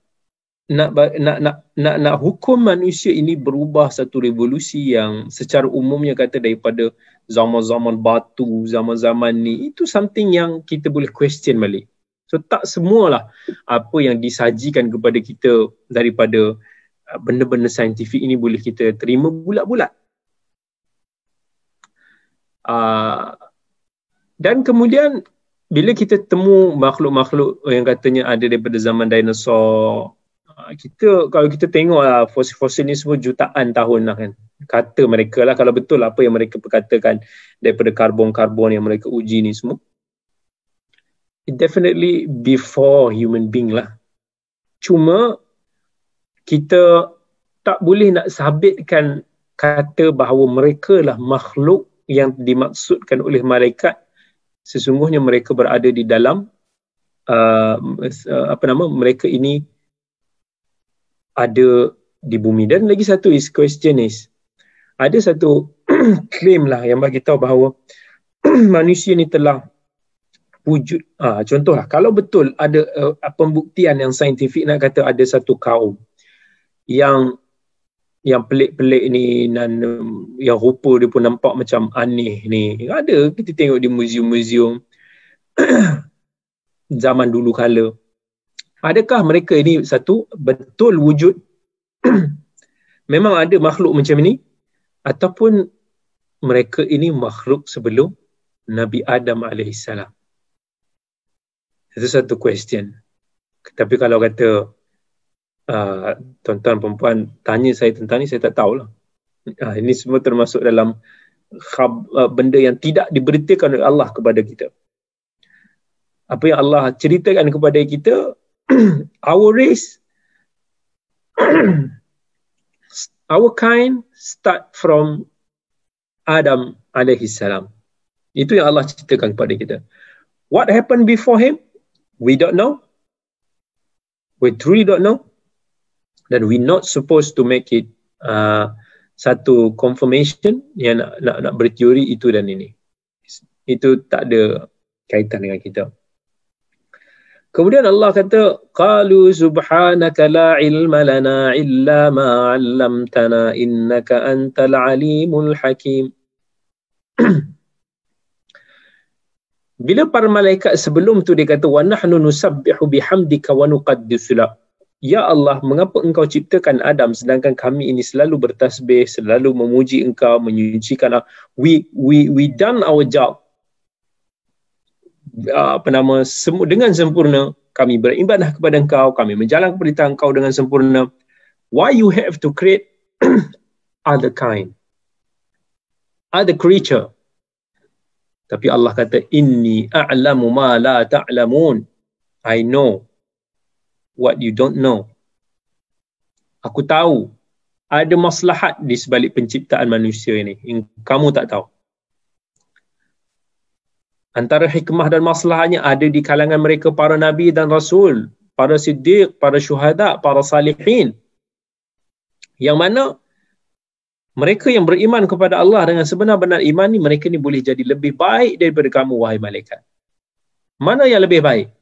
nak nak nak nak, nak hukum manusia ini berubah satu revolusi yang secara umumnya kata daripada zaman-zaman batu, zaman-zaman ni itu something yang kita boleh question balik. So tak semualah apa yang disajikan kepada kita daripada benda-benda saintifik ini boleh kita terima bulat-bulat. Uh, dan kemudian bila kita temu makhluk-makhluk yang katanya ada daripada zaman dinosaur, uh, kita kalau kita tengok lah, fosil-fosil ni semua jutaan tahun lah kan. Kata mereka lah kalau betul apa yang mereka perkatakan daripada karbon-karbon yang mereka uji ni semua. It definitely before human being lah. Cuma kita tak boleh nak sabitkan kata bahawa mereka lah makhluk yang dimaksudkan oleh malaikat. Sesungguhnya mereka berada di dalam uh, apa nama mereka ini ada di bumi. Dan lagi satu is question is ada satu claim lah yang bagi tahu bahawa manusia ni telah wujud ah contohlah kalau betul ada uh, pembuktian yang saintifik nak kata ada satu kaum yang yang pelik-pelik ni dan um, yang rupa dia pun nampak macam aneh ni. Ada kita tengok di muzium-muzium zaman dulu kala. Adakah mereka ini satu betul wujud memang ada makhluk macam ni ataupun mereka ini makhluk sebelum Nabi Adam alaihissalam. Itu satu question. Tapi kalau kata uh, tuan-tuan perempuan tanya saya tentang ni saya tak tahulah. Uh, ini semua termasuk dalam khab, uh, benda yang tidak diberitakan oleh Allah kepada kita. Apa yang Allah ceritakan kepada kita, our race, our kind start from Adam alaihi salam. Itu yang Allah ceritakan kepada kita. What happened before him? We don't know. We truly don't know dan we not supposed to make it uh, satu confirmation yang nak, nak nak berteori itu dan ini itu tak ada kaitan dengan kita Kemudian Allah kata, "Qalu subhanaka la ilma lana illa ma 'allamtana innaka antal alimul hakim." Bila para malaikat sebelum tu dia kata, "Wa nahnu nusabbihu bihamdika wa nuqaddisu lak." Ya Allah, mengapa engkau ciptakan Adam sedangkan kami ini selalu bertasbih, selalu memuji engkau, menyucikan we we we done our job. Uh, apa nama dengan sempurna kami beribadah kepada engkau, kami menjalankan perintah engkau dengan sempurna. Why you have to create other kind? Other creature. Tapi Allah kata, Inni a'lamu ma la ta'lamun. I know what you don't know. Aku tahu ada maslahat di sebalik penciptaan manusia ini yang kamu tak tahu. Antara hikmah dan masalahnya ada di kalangan mereka para nabi dan rasul, para siddiq, para syuhada, para salihin. Yang mana mereka yang beriman kepada Allah dengan sebenar-benar iman ni mereka ni boleh jadi lebih baik daripada kamu wahai malaikat. Mana yang lebih baik?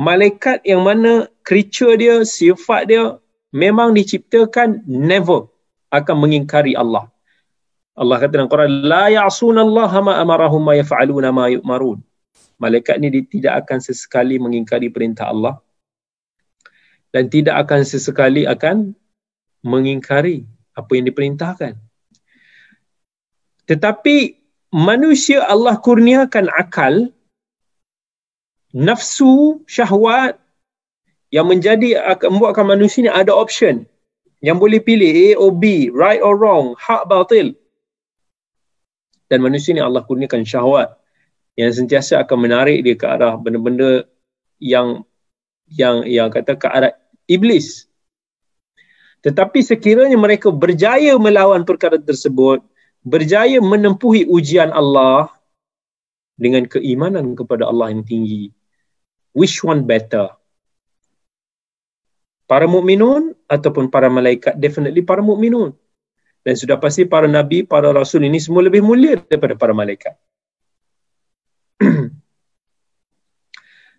Malaikat yang mana creature dia, sifat dia memang diciptakan never akan mengingkari Allah. Allah kata dalam Quran, La ya'asuna Allah ma amarahum ma yaf'aluna ma yu'marun. Malaikat ni tidak akan sesekali mengingkari perintah Allah dan tidak akan sesekali akan mengingkari apa yang diperintahkan. Tetapi manusia Allah kurniakan akal nafsu syahwat yang menjadi membuatkan manusia ni ada option yang boleh pilih A or B, right or wrong, hak batil. Dan manusia ni Allah kurniakan syahwat yang sentiasa akan menarik dia ke arah benda-benda yang yang yang kata ke arah iblis. Tetapi sekiranya mereka berjaya melawan perkara tersebut, berjaya menempuhi ujian Allah dengan keimanan kepada Allah yang tinggi, which one better? Para mukminun ataupun para malaikat? Definitely para mukminun. Dan sudah pasti para nabi, para rasul ini semua lebih mulia daripada para malaikat.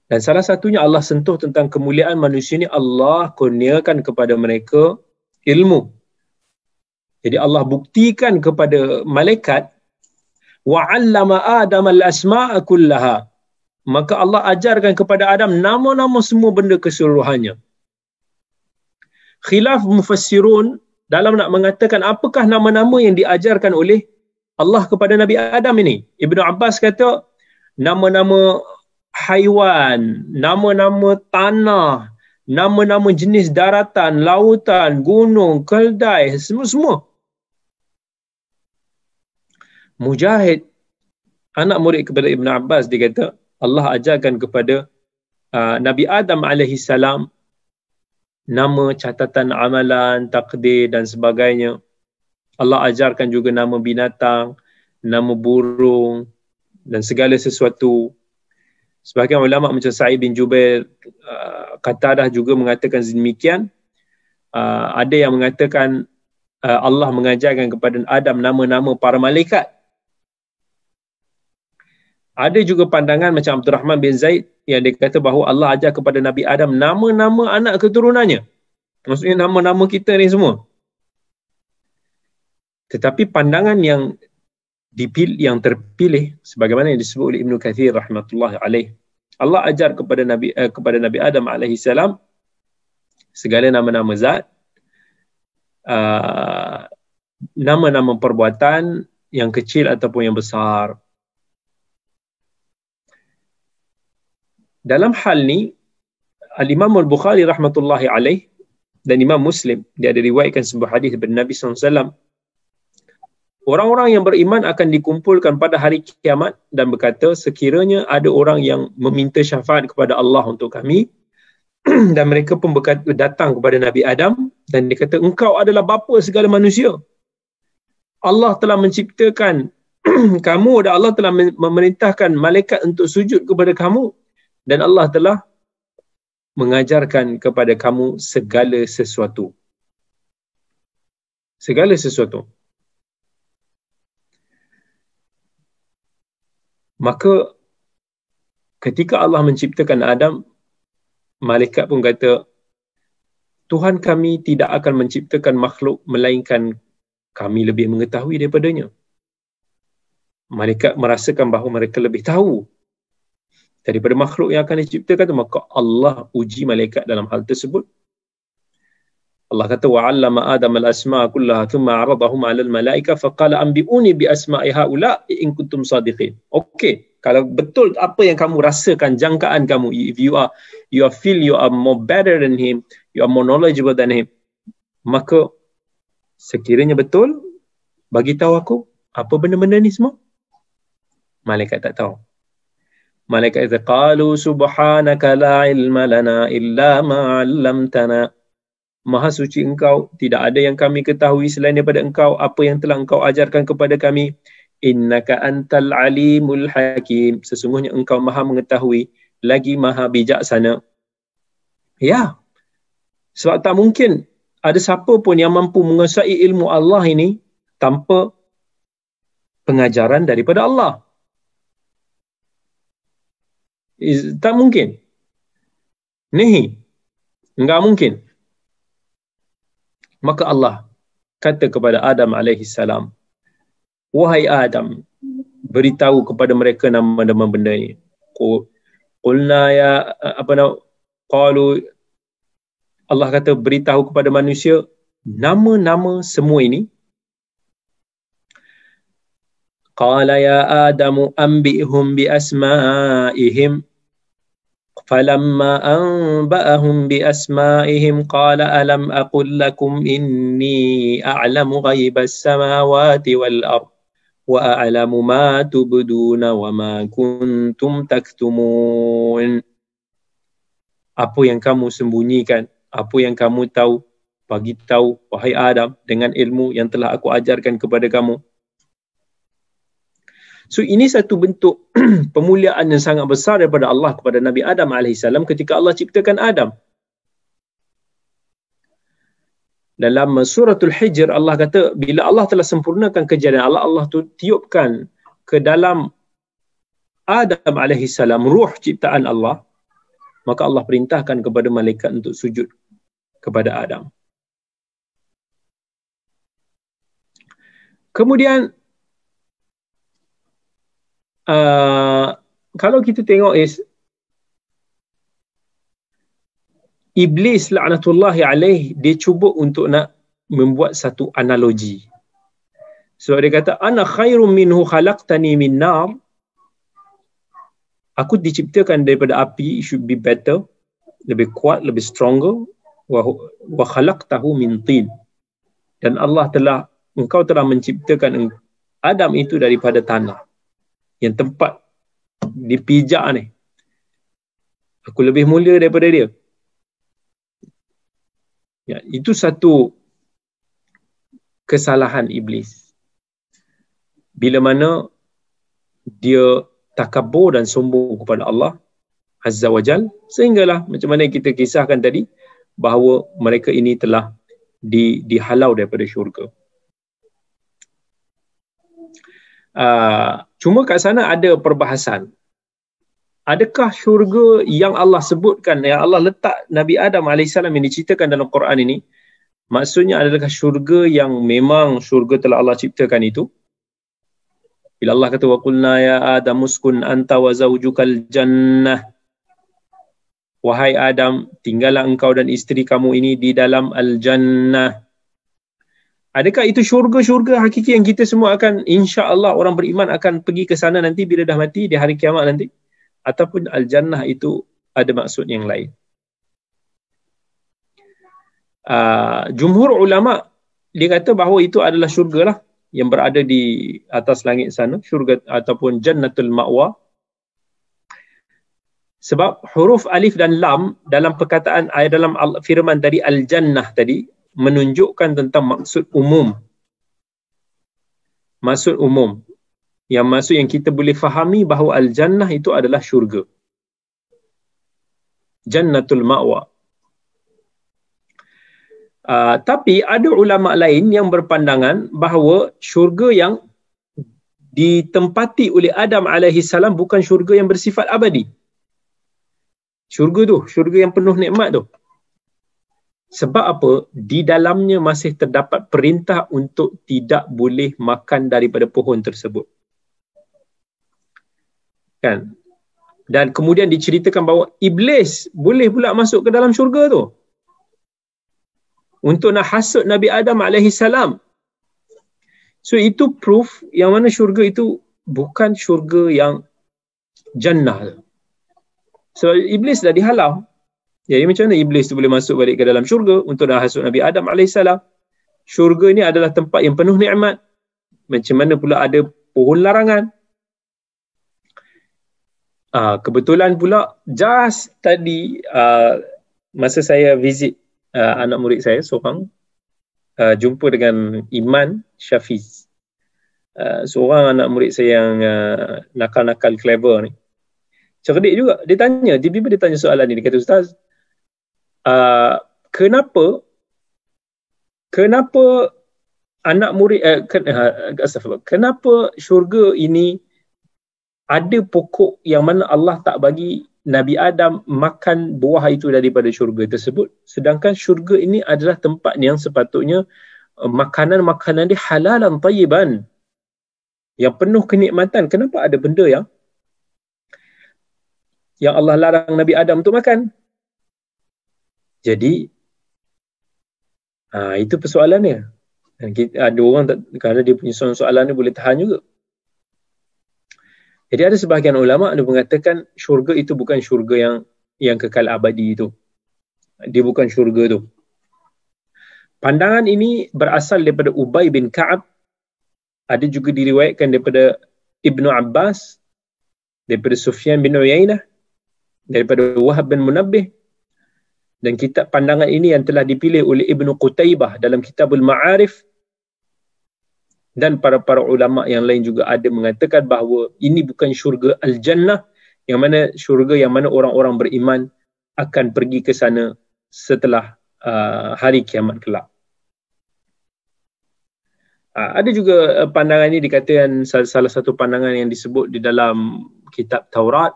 Dan salah satunya Allah sentuh tentang kemuliaan manusia ini Allah kurniakan kepada mereka ilmu. Jadi Allah buktikan kepada malaikat wa 'allama Adam al-asma'a kullaha maka Allah ajarkan kepada Adam nama-nama semua benda keseluruhannya. Khilaf mufassirun dalam nak mengatakan apakah nama-nama yang diajarkan oleh Allah kepada Nabi Adam ini. Ibnu Abbas kata nama-nama haiwan, nama-nama tanah, nama-nama jenis daratan, lautan, gunung, keldai, semua-semua. Mujahid, anak murid kepada Ibn Abbas, dia kata, Allah ajarkan kepada uh, Nabi Adam alaihi salam nama catatan amalan, takdir dan sebagainya. Allah ajarkan juga nama binatang, nama burung dan segala sesuatu. Sebahagian ulama macam Sa'id bin Jubair uh, kata dah juga mengatakan demikian. Uh, ada yang mengatakan uh, Allah mengajarkan kepada Adam nama-nama para malaikat ada juga pandangan macam Abdul Rahman bin Zaid yang dia kata bahawa Allah ajar kepada Nabi Adam nama-nama anak keturunannya. Maksudnya nama-nama kita ni semua. Tetapi pandangan yang dipilih yang terpilih sebagaimana yang disebut oleh Ibnu Kathir rahmatullahi alaih. Allah ajar kepada Nabi eh, kepada Nabi Adam alaihi salam segala nama-nama zat uh, nama-nama perbuatan yang kecil ataupun yang besar dalam hal ni Al-Imam Al-Bukhari rahmatullahi alaih dan Imam Muslim dia ada riwayatkan sebuah hadis daripada Nabi SAW orang-orang yang beriman akan dikumpulkan pada hari kiamat dan berkata sekiranya ada orang yang meminta syafaat kepada Allah untuk kami dan mereka pun berkata, datang kepada Nabi Adam dan dia kata engkau adalah bapa segala manusia. Allah telah menciptakan kamu dan Allah telah memerintahkan malaikat untuk sujud kepada kamu dan Allah telah mengajarkan kepada kamu segala sesuatu. Segala sesuatu. Maka ketika Allah menciptakan Adam, malaikat pun kata Tuhan kami tidak akan menciptakan makhluk melainkan kami lebih mengetahui daripadanya. Malaikat merasakan bahawa mereka lebih tahu daripada makhluk yang akan diciptakan maka Allah uji malaikat dalam hal tersebut. Allah kata wa 'allama Adam al-asma'a kullaha thumma 'aradahum 'ala al-mala'ika faqala anbi'uni bi asma'i haula in kuntum sadiqin. Okey, kalau betul apa yang kamu rasakan jangkaan kamu if you are you are feel you are more better than him, you are more knowledgeable than him, maka sekiranya betul bagi tahu aku apa benda-benda ni semua. Malaikat tak tahu. Malaikat kata qalu subhanaka la ilma lana illa ma 'allamtana. Maha suci engkau, tidak ada yang kami ketahui selain daripada engkau, apa yang telah engkau ajarkan kepada kami. Innaka antal alimul hakim. Sesungguhnya engkau maha mengetahui, lagi maha bijaksana. Ya, sebab tak mungkin ada siapa pun yang mampu menguasai ilmu Allah ini tanpa pengajaran daripada Allah. Is, tak mungkin. Nehi. Enggak mungkin. Maka Allah kata kepada Adam alaihi salam, "Wahai Adam, beritahu kepada mereka nama-nama benda ini." Qulna ya apa nama? Qalu Allah kata beritahu kepada manusia nama-nama semua ini. Qala ya Adamu anbi'hum bi asma'ihim فلما أنبأهم بأسمائهم قال ألم أقل لكم إني أعلم غيب السماوات والأرض وأعلم ما تبدون وما كنتم تكتمون Apa yang kamu sembunyikan, apa yang kamu tahu, bagi tahu wahai Adam dengan ilmu yang telah aku ajarkan kepada kamu. So ini satu bentuk pemuliaan yang sangat besar daripada Allah kepada Nabi Adam AS ketika Allah ciptakan Adam. Dalam suratul Hijr Allah kata bila Allah telah sempurnakan kejadian Allah Allah tu tiupkan ke dalam Adam AS ruh ciptaan Allah maka Allah perintahkan kepada malaikat untuk sujud kepada Adam. Kemudian uh, kalau kita tengok is iblis laknatullahi alaih dia cuba untuk nak membuat satu analogi. So dia kata ana khairum minhu khalaqtani min nar. Aku diciptakan daripada api should be better lebih kuat lebih stronger. Wa wa khalaqtahu min tin. Dan Allah telah engkau telah menciptakan Adam itu daripada tanah yang tempat dipijak ni. Aku lebih mulia daripada dia. Ya itu satu kesalahan iblis. Bila mana dia takabur dan sombong kepada Allah Azza wa Jal sehinggalah macam mana kita kisahkan tadi bahawa mereka ini telah di, dihalau daripada syurga. Uh, Cuma kat sana ada perbahasan. Adakah syurga yang Allah sebutkan, yang Allah letak Nabi Adam AS yang diceritakan dalam Quran ini, maksudnya adakah syurga yang memang syurga telah Allah ciptakan itu? Bila Allah kata, وَقُلْنَا يَا آدَمُ اسْكُنْ أَنْتَ وَزَوْجُكَ الْجَنَّةِ Wahai Adam, tinggallah engkau dan isteri kamu ini di dalam Al-Jannah. Adakah itu syurga-syurga hakiki yang kita semua akan insya-Allah orang beriman akan pergi ke sana nanti bila dah mati di hari kiamat nanti ataupun al-jannah itu ada maksud yang lain. Uh, jumhur ulama dia kata bahawa itu adalah syurga lah yang berada di atas langit sana syurga ataupun jannatul ma'wa sebab huruf alif dan lam dalam perkataan ayat dalam firman dari al-jannah tadi menunjukkan tentang maksud umum. Maksud umum. Yang maksud yang kita boleh fahami bahawa Al-Jannah itu adalah syurga. Jannatul Ma'wa. Uh, tapi ada ulama lain yang berpandangan bahawa syurga yang ditempati oleh Adam alaihi salam bukan syurga yang bersifat abadi. syurga tu, syurga yang penuh nikmat tu. Sebab apa? Di dalamnya masih terdapat perintah untuk tidak boleh makan daripada pohon tersebut. Kan? Dan kemudian diceritakan bahawa iblis boleh pula masuk ke dalam syurga tu. Untuk nak hasut Nabi Adam alaihi salam. So itu proof yang mana syurga itu bukan syurga yang jannah. So iblis dah dihalau. Jadi macam mana iblis tu boleh masuk balik ke dalam syurga untuk nak hasut Nabi Adam AS. Syurga ni adalah tempat yang penuh nikmat. Macam mana pula ada pohon larangan. Uh, kebetulan pula just tadi uh, masa saya visit uh, anak murid saya seorang uh, jumpa dengan Iman Syafiz. Uh, seorang anak murid saya yang uh, nakal-nakal clever ni. Cerdik juga. Dia tanya, tiba-tiba dia tanya soalan ni. Dia kata, Ustaz, uh, kenapa kenapa anak murid uh, ken, uh, kenapa syurga ini ada pokok yang mana Allah tak bagi Nabi Adam makan buah itu daripada syurga tersebut? Sedangkan syurga ini adalah tempat yang sepatutnya uh, makanan-makanan dia halalan tayyiban. Yang penuh kenikmatan. Kenapa ada benda yang yang Allah larang Nabi Adam untuk makan jadi ha, itu persoalannya. Dan kita, ada orang tak, kerana dia punya soalan-soalan ni boleh tahan juga. Jadi ada sebahagian ulama yang mengatakan syurga itu bukan syurga yang yang kekal abadi itu. Dia bukan syurga tu. Pandangan ini berasal daripada Ubay bin Ka'ab. Ada juga diriwayatkan daripada Ibnu Abbas, daripada Sufyan bin Uyainah, daripada Wahab bin Munabbih, dan kitab pandangan ini yang telah dipilih oleh Ibnu Qutaibah dalam Kitabul Ma'arif dan para-para ulama yang lain juga ada mengatakan bahawa ini bukan syurga al-jannah yang mana syurga yang mana orang-orang beriman akan pergi ke sana setelah uh, hari kiamat kelak. Uh, ada juga uh, pandangan ini dikatakan salah, satu pandangan yang disebut di dalam kitab Taurat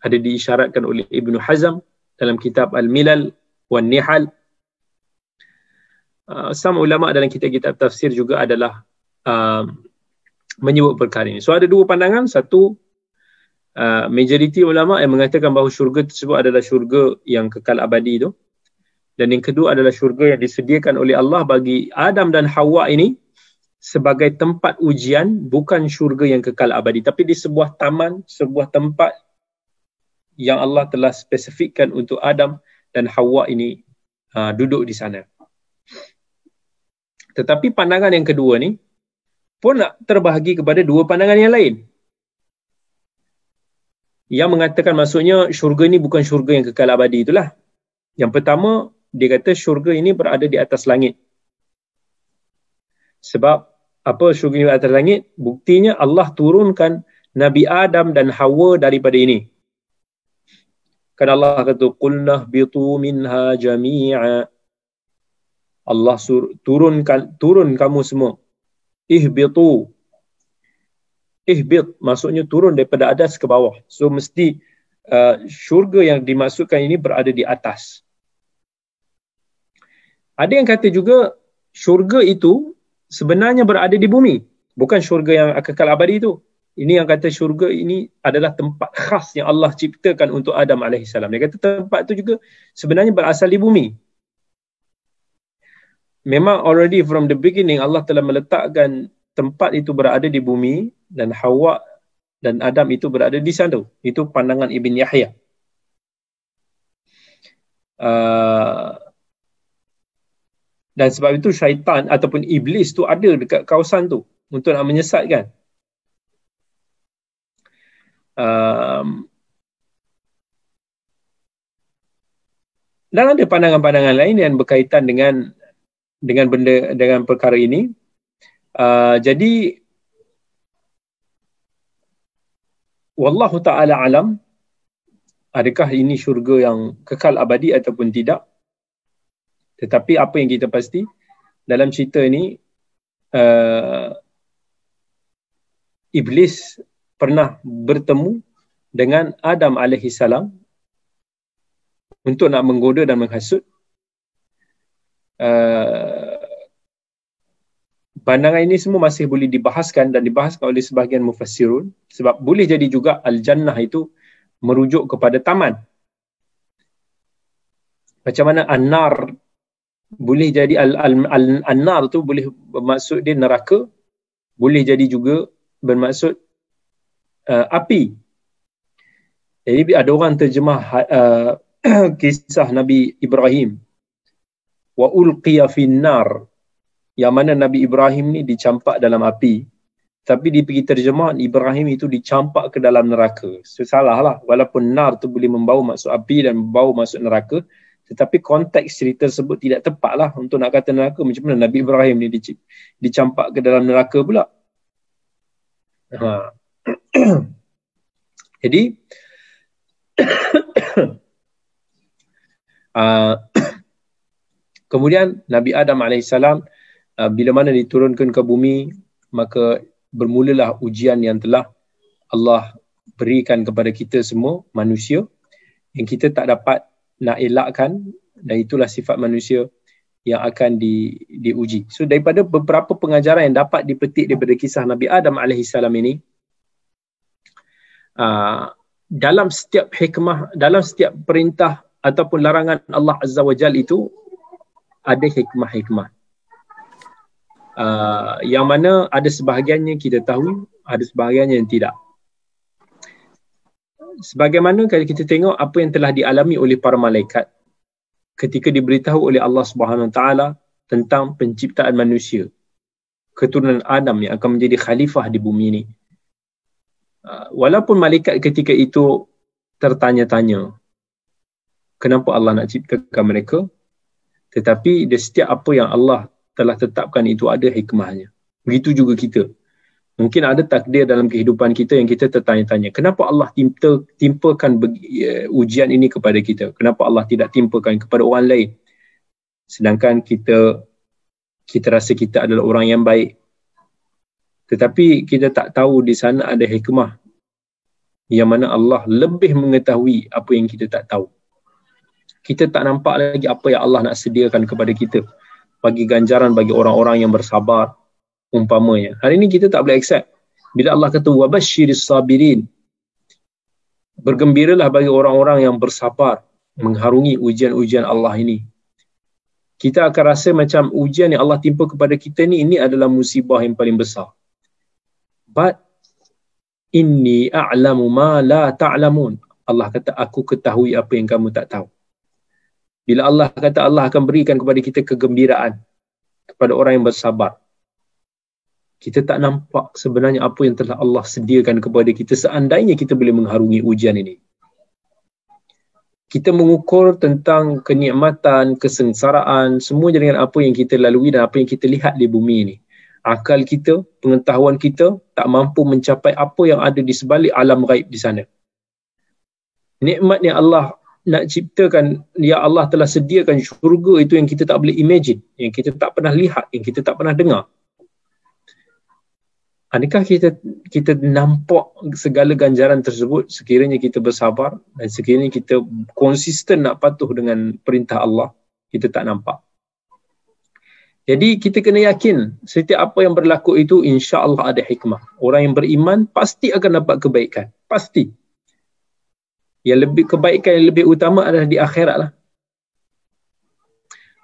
ada diisyaratkan oleh Ibnu Hazm dalam kitab Al-Milal wan Nihal. Uh, sama ulama dalam kitab-kitab tafsir juga adalah uh, menyebut perkara ini. So ada dua pandangan, satu uh, majoriti ulama yang mengatakan bahawa syurga tersebut adalah syurga yang kekal abadi itu. Dan yang kedua adalah syurga yang disediakan oleh Allah bagi Adam dan Hawa ini sebagai tempat ujian bukan syurga yang kekal abadi tapi di sebuah taman, sebuah tempat yang Allah telah spesifikkan untuk Adam dan Hawa ini uh, duduk di sana. Tetapi pandangan yang kedua ni pun nak terbahagi kepada dua pandangan yang lain. Yang mengatakan maksudnya syurga ini bukan syurga yang kekal abadi itulah. Yang pertama, dia kata syurga ini berada di atas langit. Sebab apa syurga di atas langit? Buktinya Allah turunkan Nabi Adam dan Hawa daripada ini. Kan Allah kata qulna bitu minha jami'a. Allah sur, turunkan turun kamu semua. Ihbitu. Ihbit maksudnya turun daripada atas ke bawah. So mesti uh, syurga yang dimasukkan ini berada di atas. Ada yang kata juga syurga itu sebenarnya berada di bumi. Bukan syurga yang kekal abadi itu. Ini yang kata syurga ini adalah tempat khas yang Allah ciptakan untuk Adam AS. Dia kata tempat itu juga sebenarnya berasal di bumi. Memang already from the beginning Allah telah meletakkan tempat itu berada di bumi dan Hawa dan Adam itu berada di sana. Itu pandangan Ibn Yahya. Uh, dan sebab itu syaitan ataupun iblis tu ada dekat kawasan tu untuk nak menyesatkan um, dan ada pandangan-pandangan lain yang berkaitan dengan dengan benda dengan perkara ini. Uh, jadi wallahu taala alam adakah ini syurga yang kekal abadi ataupun tidak? Tetapi apa yang kita pasti dalam cerita ini uh, iblis pernah bertemu dengan Adam alaihi salam untuk nak menggoda dan menghasut. Uh, pandangan ini semua masih boleh dibahaskan dan dibahaskan oleh sebahagian mufassirun sebab boleh jadi juga al-jannah itu merujuk kepada taman. Macam mana an-nar boleh jadi al-nar tu boleh bermaksud dia neraka, boleh jadi juga bermaksud uh, api. Jadi ada orang terjemah uh, kisah Nabi Ibrahim wa ulqiya finnar yang mana Nabi Ibrahim ni dicampak dalam api tapi di pergi terjemahan Ibrahim itu dicampak ke dalam neraka. So, salah lah. Walaupun nar tu boleh membawa masuk api dan membawa masuk neraka. Tetapi konteks cerita tersebut tidak tepat lah untuk nak kata neraka. Macam mana Nabi Ibrahim ni dicampak ke dalam neraka pula. Ha. Jadi, uh, kemudian Nabi Adam AS uh, bila mana diturunkan ke bumi, maka bermulalah ujian yang telah Allah berikan kepada kita semua manusia yang kita tak dapat nak elakkan dan itulah sifat manusia yang akan di, diuji. So daripada beberapa pengajaran yang dapat dipetik daripada kisah Nabi Adam AS ini, uh, dalam setiap hikmah, dalam setiap perintah ataupun larangan Allah Azza wa Jal itu ada hikmah-hikmah uh, yang mana ada sebahagiannya kita tahu, ada sebahagiannya yang tidak. Sebagaimana kalau kita tengok apa yang telah dialami oleh para malaikat ketika diberitahu oleh Allah Subhanahu Wa Taala tentang penciptaan manusia, keturunan Adam yang akan menjadi khalifah di bumi ini. Uh, walaupun malaikat ketika itu tertanya-tanya kenapa Allah nak ciptakan mereka, tetapi di setiap apa yang Allah telah tetapkan itu ada hikmahnya. Begitu juga kita. Mungkin ada takdir dalam kehidupan kita yang kita tertanya-tanya. Kenapa Allah timpa, timpakan uh, ujian ini kepada kita? Kenapa Allah tidak timpakan kepada orang lain? Sedangkan kita kita rasa kita adalah orang yang baik. Tetapi kita tak tahu di sana ada hikmah yang mana Allah lebih mengetahui apa yang kita tak tahu. Kita tak nampak lagi apa yang Allah nak sediakan kepada kita bagi ganjaran bagi orang-orang yang bersabar umpamanya. Hari ini kita tak boleh accept. Bila Allah kata wabashiris sabirin bergembiralah bagi orang-orang yang bersabar mengharungi ujian-ujian Allah ini. Kita akan rasa macam ujian yang Allah timpa kepada kita ni ini adalah musibah yang paling besar. But inni a'lamu ma la ta'lamun. Allah kata aku ketahui apa yang kamu tak tahu bila Allah kata Allah akan berikan kepada kita kegembiraan kepada orang yang bersabar kita tak nampak sebenarnya apa yang telah Allah sediakan kepada kita seandainya kita boleh mengharungi ujian ini kita mengukur tentang kenikmatan, kesengsaraan, semua dengan apa yang kita lalui dan apa yang kita lihat di bumi ini. Akal kita, pengetahuan kita tak mampu mencapai apa yang ada di sebalik alam gaib di sana. Nikmat yang Allah nak ciptakan ya Allah telah sediakan syurga itu yang kita tak boleh imagine yang kita tak pernah lihat yang kita tak pernah dengar. Adakah kita kita nampak segala ganjaran tersebut? Sekiranya kita bersabar dan sekiranya kita konsisten nak patuh dengan perintah Allah kita tak nampak jadi kita kena yakin setiap apa yang berlaku itu insya Allah ada hikmah. Orang yang beriman pasti akan dapat kebaikan. Pasti. Yang lebih kebaikan yang lebih utama adalah di akhirat lah.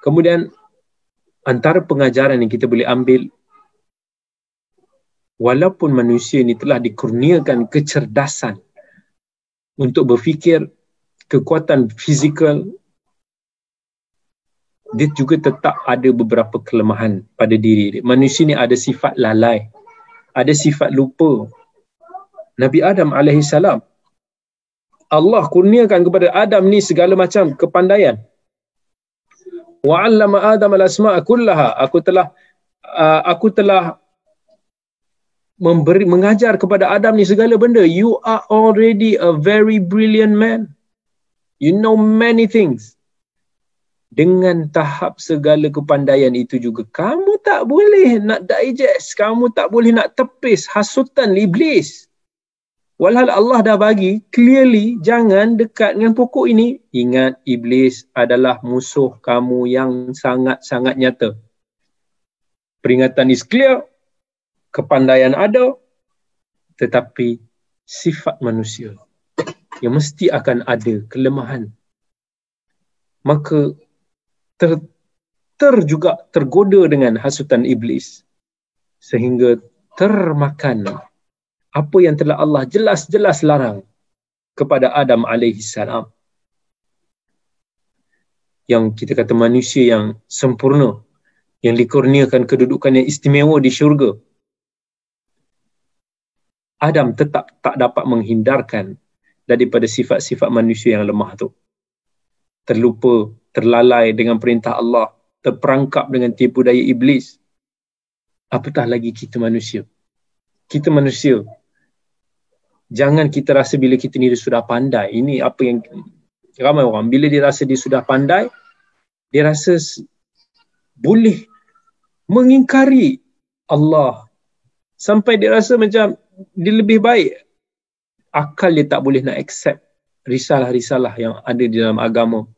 Kemudian antara pengajaran yang kita boleh ambil walaupun manusia ini telah dikurniakan kecerdasan untuk berfikir kekuatan fizikal dia juga tetap ada beberapa kelemahan pada diri dia. Manusia ni ada sifat lalai, ada sifat lupa. Nabi Adam alaihissalam Allah kurniakan kepada Adam ni segala macam kepandaian. Wa 'allama Adam al-asma'a kullaha. Aku telah uh, aku telah memberi mengajar kepada Adam ni segala benda. You are already a very brilliant man. You know many things. Dengan tahap segala kepandaian itu juga kamu tak boleh nak digest, kamu tak boleh nak tepis hasutan iblis Walhal Allah dah bagi clearly jangan dekat dengan pokok ini. Ingat iblis adalah musuh kamu yang sangat-sangat nyata. Peringatan is clear. Kepandaian ada. Tetapi sifat manusia yang mesti akan ada kelemahan. Maka ter, ter juga tergoda dengan hasutan iblis. Sehingga termakan apa yang telah Allah jelas-jelas larang kepada Adam alaihi salam yang kita kata manusia yang sempurna yang dikurniakan kedudukan yang istimewa di syurga Adam tetap tak dapat menghindarkan daripada sifat-sifat manusia yang lemah tu terlupa terlalai dengan perintah Allah terperangkap dengan tipu daya iblis apatah lagi kita manusia kita manusia jangan kita rasa bila kita ni sudah pandai. Ini apa yang ramai orang bila dia rasa dia sudah pandai, dia rasa boleh mengingkari Allah sampai dia rasa macam dia lebih baik akal dia tak boleh nak accept risalah-risalah yang ada di dalam agama.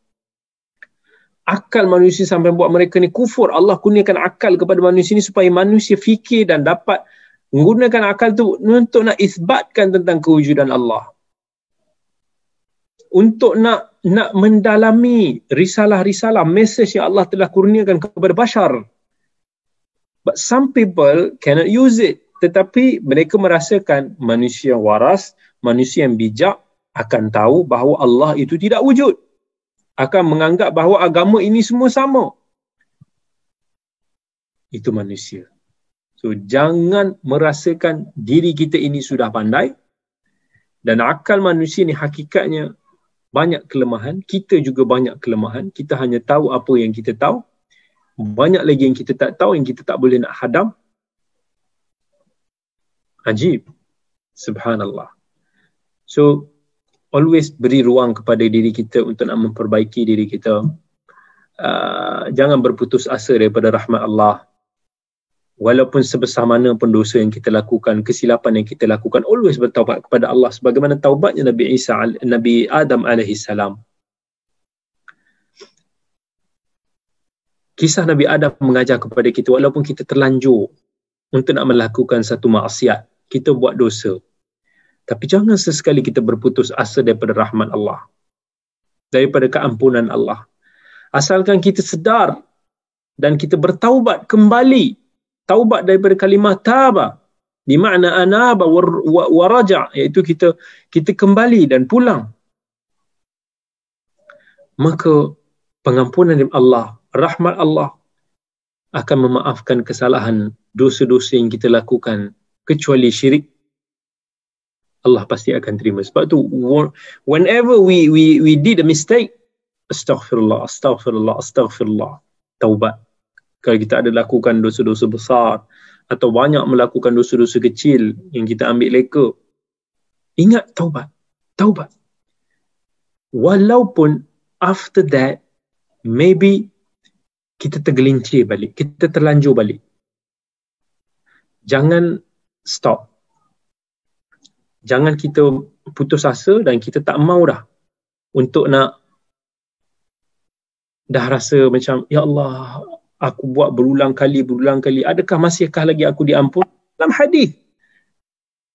Akal manusia sampai buat mereka ni kufur. Allah kurniakan akal kepada manusia ni supaya manusia fikir dan dapat menggunakan akal tu untuk nak isbatkan tentang kewujudan Allah. Untuk nak nak mendalami risalah-risalah, message yang Allah telah kurniakan kepada bashar. But some people cannot use it. Tetapi mereka merasakan manusia yang waras, manusia yang bijak akan tahu bahawa Allah itu tidak wujud. Akan menganggap bahawa agama ini semua sama. Itu manusia. So jangan merasakan diri kita ini sudah pandai dan akal manusia ni hakikatnya banyak kelemahan, kita juga banyak kelemahan, kita hanya tahu apa yang kita tahu. Banyak lagi yang kita tak tahu yang kita tak boleh nak hadam. Ajib. Subhanallah. So always beri ruang kepada diri kita untuk nak memperbaiki diri kita. Uh, jangan berputus asa daripada rahmat Allah walaupun sebesar mana pun dosa yang kita lakukan, kesilapan yang kita lakukan, always bertaubat kepada Allah sebagaimana taubatnya Nabi Isa Nabi Adam alaihi salam. Kisah Nabi Adam mengajar kepada kita walaupun kita terlanjur untuk nak melakukan satu maksiat, kita buat dosa. Tapi jangan sesekali kita berputus asa daripada rahmat Allah. Daripada keampunan Allah. Asalkan kita sedar dan kita bertaubat kembali taubat daripada kalimah taba di makna anaba wa raja iaitu kita kita kembali dan pulang maka pengampunan Allah rahmat Allah akan memaafkan kesalahan dosa-dosa yang kita lakukan kecuali syirik Allah pasti akan terima. Sebab tu whenever we we we did a mistake astaghfirullah astaghfirullah astaghfirullah. Taubat. Kalau kita ada lakukan dosa-dosa besar atau banyak melakukan dosa-dosa kecil yang kita ambil leka ingat taubat. Taubat. Walaupun after that maybe kita tergelincir balik kita terlanjur balik. Jangan stop jangan kita putus asa dan kita tak mau dah untuk nak dah rasa macam ya Allah aku buat berulang kali berulang kali. Adakah masihkah lagi aku diampun? Dalam hadis.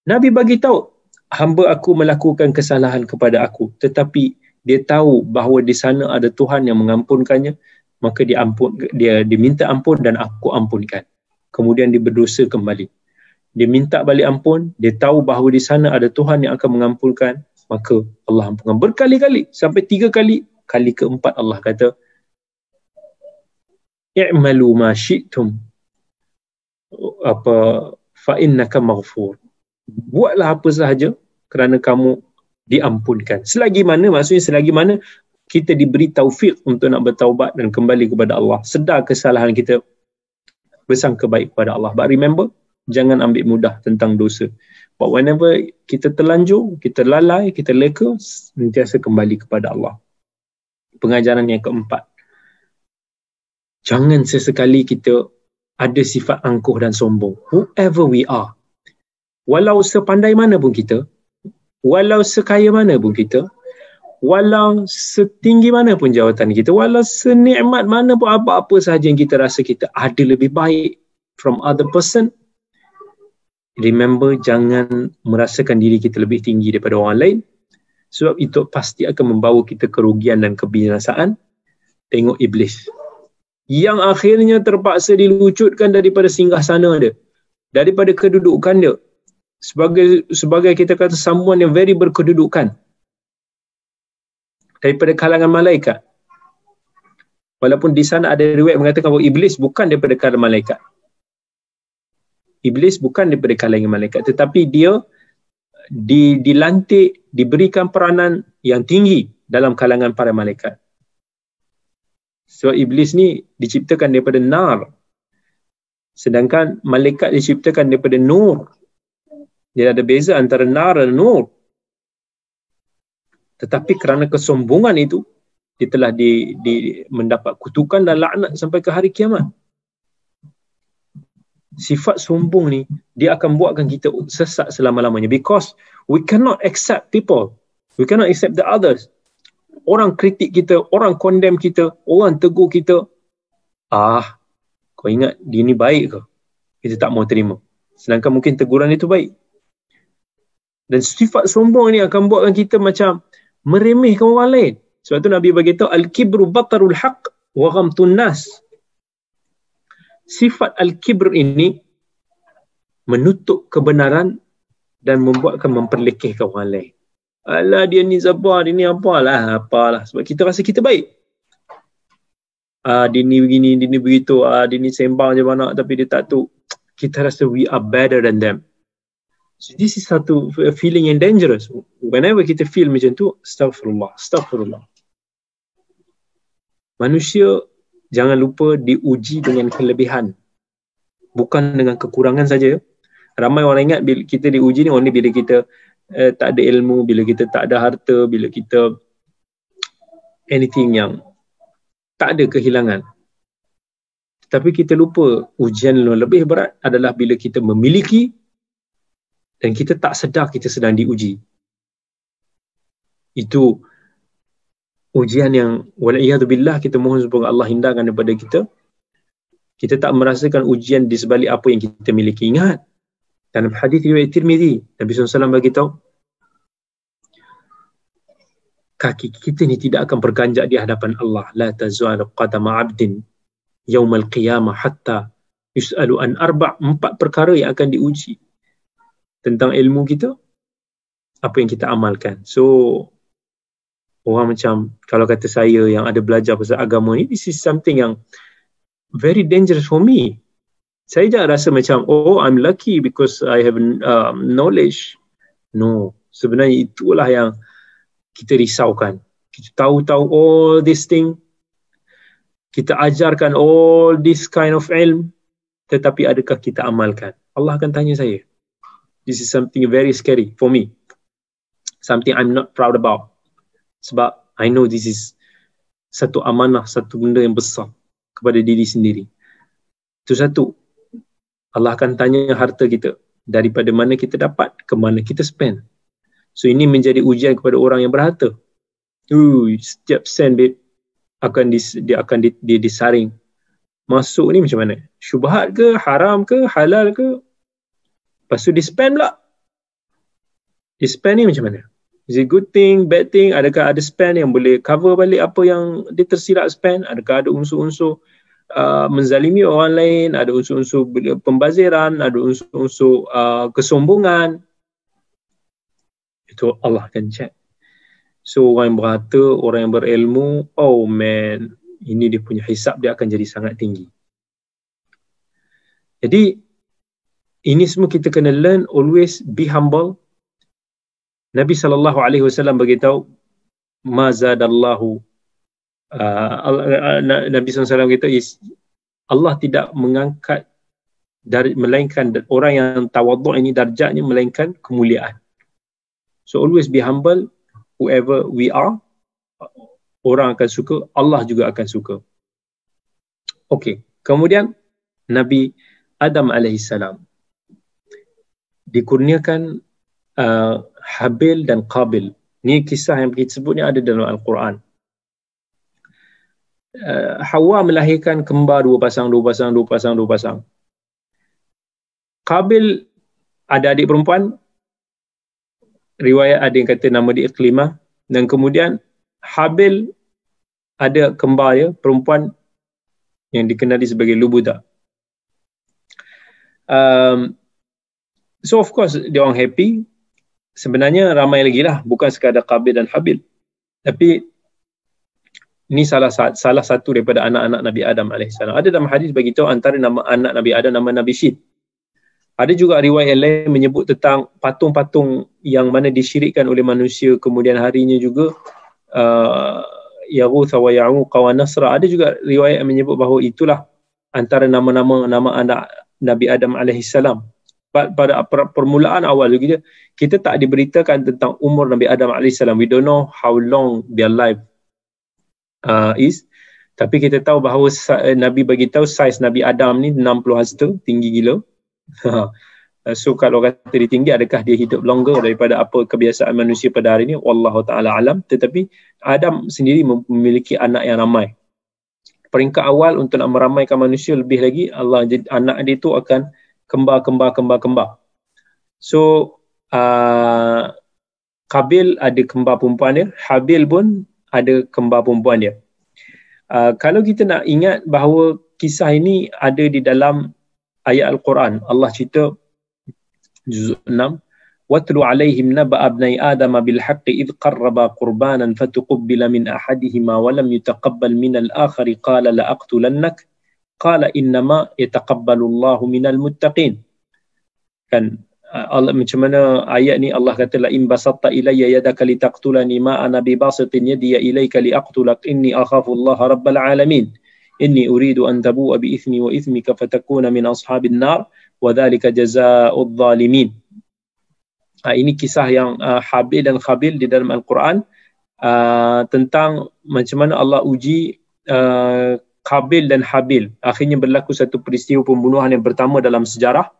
Nabi bagi tahu hamba aku melakukan kesalahan kepada aku tetapi dia tahu bahawa di sana ada Tuhan yang mengampunkannya maka dia ampun dia diminta ampun dan aku ampunkan. Kemudian dia berdosa kembali dia minta balik ampun dia tahu bahawa di sana ada Tuhan yang akan mengampunkan maka Allah ampunkan berkali-kali sampai tiga kali. Kali keempat Allah kata i'malu ma syi'tum. Apa fa innaka maghfur. Buatlah apa sahaja kerana kamu diampunkan. Selagi mana maksudnya selagi mana kita diberi taufik untuk nak bertaubat dan kembali kepada Allah. Sedar kesalahan kita bersangka baik kepada Allah. But remember jangan ambil mudah tentang dosa but whenever kita terlanjur kita lalai kita leka sentiasa kembali kepada Allah pengajaran yang keempat jangan sesekali kita ada sifat angkuh dan sombong. Whoever we are. Walau sepandai mana pun kita, walau sekaya mana pun kita, walau setinggi mana pun jawatan kita, walau senikmat mana pun apa-apa sahaja yang kita rasa kita ada lebih baik from other person, remember jangan merasakan diri kita lebih tinggi daripada orang lain. Sebab itu pasti akan membawa kita kerugian dan kebinasaan. Tengok iblis. Yang akhirnya terpaksa dilucutkan daripada singgah sana dia. Daripada kedudukan dia. Sebagai sebagai kita kata someone yang very berkedudukan. Daripada kalangan malaikat. Walaupun di sana ada riwayat mengatakan bahawa iblis bukan daripada kalangan malaikat iblis bukan daripada kalangan malaikat tetapi dia di dilantik diberikan peranan yang tinggi dalam kalangan para malaikat sebab iblis ni diciptakan daripada nar. Sedangkan malaikat diciptakan daripada nur. Jadi ada beza antara nar dan nur. Tetapi kerana kesombongan itu, dia telah di, di, mendapat kutukan dan laknat sampai ke hari kiamat. Sifat sombong ni, dia akan buatkan kita sesat selama-lamanya. Because we cannot accept people. We cannot accept the others orang kritik kita, orang condemn kita, orang tegur kita, ah, kau ingat dia ni baik ke? Kita tak mau terima. Sedangkan mungkin teguran itu baik. Dan sifat sombong ni akan buatkan kita macam meremehkan orang lain. Sebab tu Nabi bagi tahu al-kibru batarul haq wa ghamtun nas. Sifat al-kibr ini menutup kebenaran dan membuatkan memperlekehkan orang lain. Alah dia ni siapa, dia ni apalah, apalah. Sebab kita rasa kita baik. Ah, dia ni begini, dia ni begitu, ah, dia ni sembang je mana tapi dia tak tu. Kita rasa we are better than them. So this is satu feeling yang dangerous. Whenever kita feel macam tu, astaghfirullah, astaghfirullah. Manusia jangan lupa diuji dengan kelebihan. Bukan dengan kekurangan saja. Ramai orang ingat bila kita diuji ni, ni bila kita eh, tak ada ilmu, bila kita tak ada harta, bila kita anything yang tak ada kehilangan. Tapi kita lupa ujian yang lebih berat adalah bila kita memiliki dan kita tak sedar kita sedang diuji. Itu ujian yang wala'iyadzubillah kita mohon supaya Allah hindarkan daripada kita. Kita tak merasakan ujian di sebalik apa yang kita miliki. Ingat, dalam hadis riwayat Tirmizi, Nabi SAW bagi tahu kaki kita ni tidak akan berganjak di hadapan Allah. La tazual qadama 'abdin yaumal qiyamah hatta yus'alu an arba' empat perkara yang akan diuji tentang ilmu kita apa yang kita amalkan. So orang macam kalau kata saya yang ada belajar pasal agama ni this is something yang very dangerous for me saya jangan rasa macam oh I'm lucky because I have um, knowledge. No, sebenarnya itulah yang kita risaukan. Kita tahu-tahu all this thing. Kita ajarkan all this kind of ilm. Tetapi adakah kita amalkan? Allah akan tanya saya. This is something very scary for me. Something I'm not proud about. Sebab I know this is satu amanah, satu benda yang besar kepada diri sendiri. Itu satu. Allah akan tanya harta kita daripada mana kita dapat ke mana kita spend. So ini menjadi ujian kepada orang yang berharta. Uh, setiap sen dia akan dis, dia akan di, di, disaring. Masuk ni macam mana? Syubhat ke, haram ke, halal ke? Lepas tu di spend pula. Di spend ni macam mana? Is it good thing, bad thing? Adakah ada spend yang boleh cover balik apa yang dia tersilap spend? Adakah ada unsur-unsur uh, menzalimi orang lain, ada unsur-unsur pembaziran, ada unsur-unsur uh, kesombongan. Itu Allah akan check. So orang yang berharta, orang yang berilmu, oh man, ini dia punya hisap dia akan jadi sangat tinggi. Jadi ini semua kita kena learn always be humble. Nabi sallallahu alaihi wasallam beritahu ma zadallahu uh, Nabi SAW kata is Allah tidak mengangkat dari melainkan orang yang tawaduk ini darjatnya melainkan kemuliaan. So always be humble whoever we are. Orang akan suka, Allah juga akan suka. Okay, kemudian Nabi Adam alaihissalam dikurniakan uh, Habil dan Qabil. Ni kisah yang kita sebut ni ada dalam Al-Quran. Uh, Hawa melahirkan kembar dua pasang, dua pasang, dua pasang, dua pasang. Qabil ada adik perempuan. Riwayat ada yang kata nama dia Iklimah. Dan kemudian Habil ada kembar dia, perempuan yang dikenali sebagai Lubuda. Um, so of course dia orang happy sebenarnya ramai lagi lah. Bukan sekadar Qabil dan Habil. Tapi ini salah salah satu daripada anak-anak Nabi Adam AS ada dalam hadis bagi tahu antara nama anak Nabi Adam nama Nabi Syed ada juga riwayat lain menyebut tentang patung-patung yang mana disyirikkan oleh manusia. Kemudian harinya juga uh, Yaghutha wa Ya'uqa wa Nasra. Ada juga riwayat yang menyebut bahawa itulah antara nama-nama nama anak Nabi Adam alaihissalam pada permulaan awal kita kita tak diberitakan tentang umur Nabi Adam alaihissalam we don't know how long their life uh, is. Tapi kita tahu bahawa eh, Nabi bagi tahu saiz Nabi Adam ni 60 hasta tinggi gila. So kalau kata dia tinggi adakah dia hidup longer daripada apa kebiasaan manusia pada hari ini wallahu taala alam. Tetapi Adam sendiri memiliki anak yang ramai. Peringkat awal untuk nak meramaikan manusia lebih lagi Allah anak dia tu akan kembar kembar kembar kembar so uh, Kabil ada kembar perempuan dia Habil pun ada kembar perempuan dia uh, kalau kita nak ingat bahawa kisah ini ada di dalam ayat Al-Quran Allah cerita juzuk 6 واتل عليهم نبأ ابني آدم بالحق إذ قربا قربانا فتقبل من أحدهما ولم يتقبل من الآخر قال لأقتلنك qala innama yataqabbalu Allahu minal muttaqin. Kan Allah macam mana ayat ni Allah kata la in basatta ilayya yadaka litaqtulani ma ana bi basitin yadi ilayka liaqtulak inni akhafu Allah rabbal alamin. Inni uridu an tabu'a bi ithmi wa ithmika fatakuna min ashabin nar wa dhalika jazaa'udh zalimin ha, ini kisah yang uh, Habil dan Khabil di dalam Al-Quran uh, tentang macam mana Allah uji uh, Kabil dan Habil. Akhirnya berlaku satu peristiwa pembunuhan yang pertama dalam sejarah.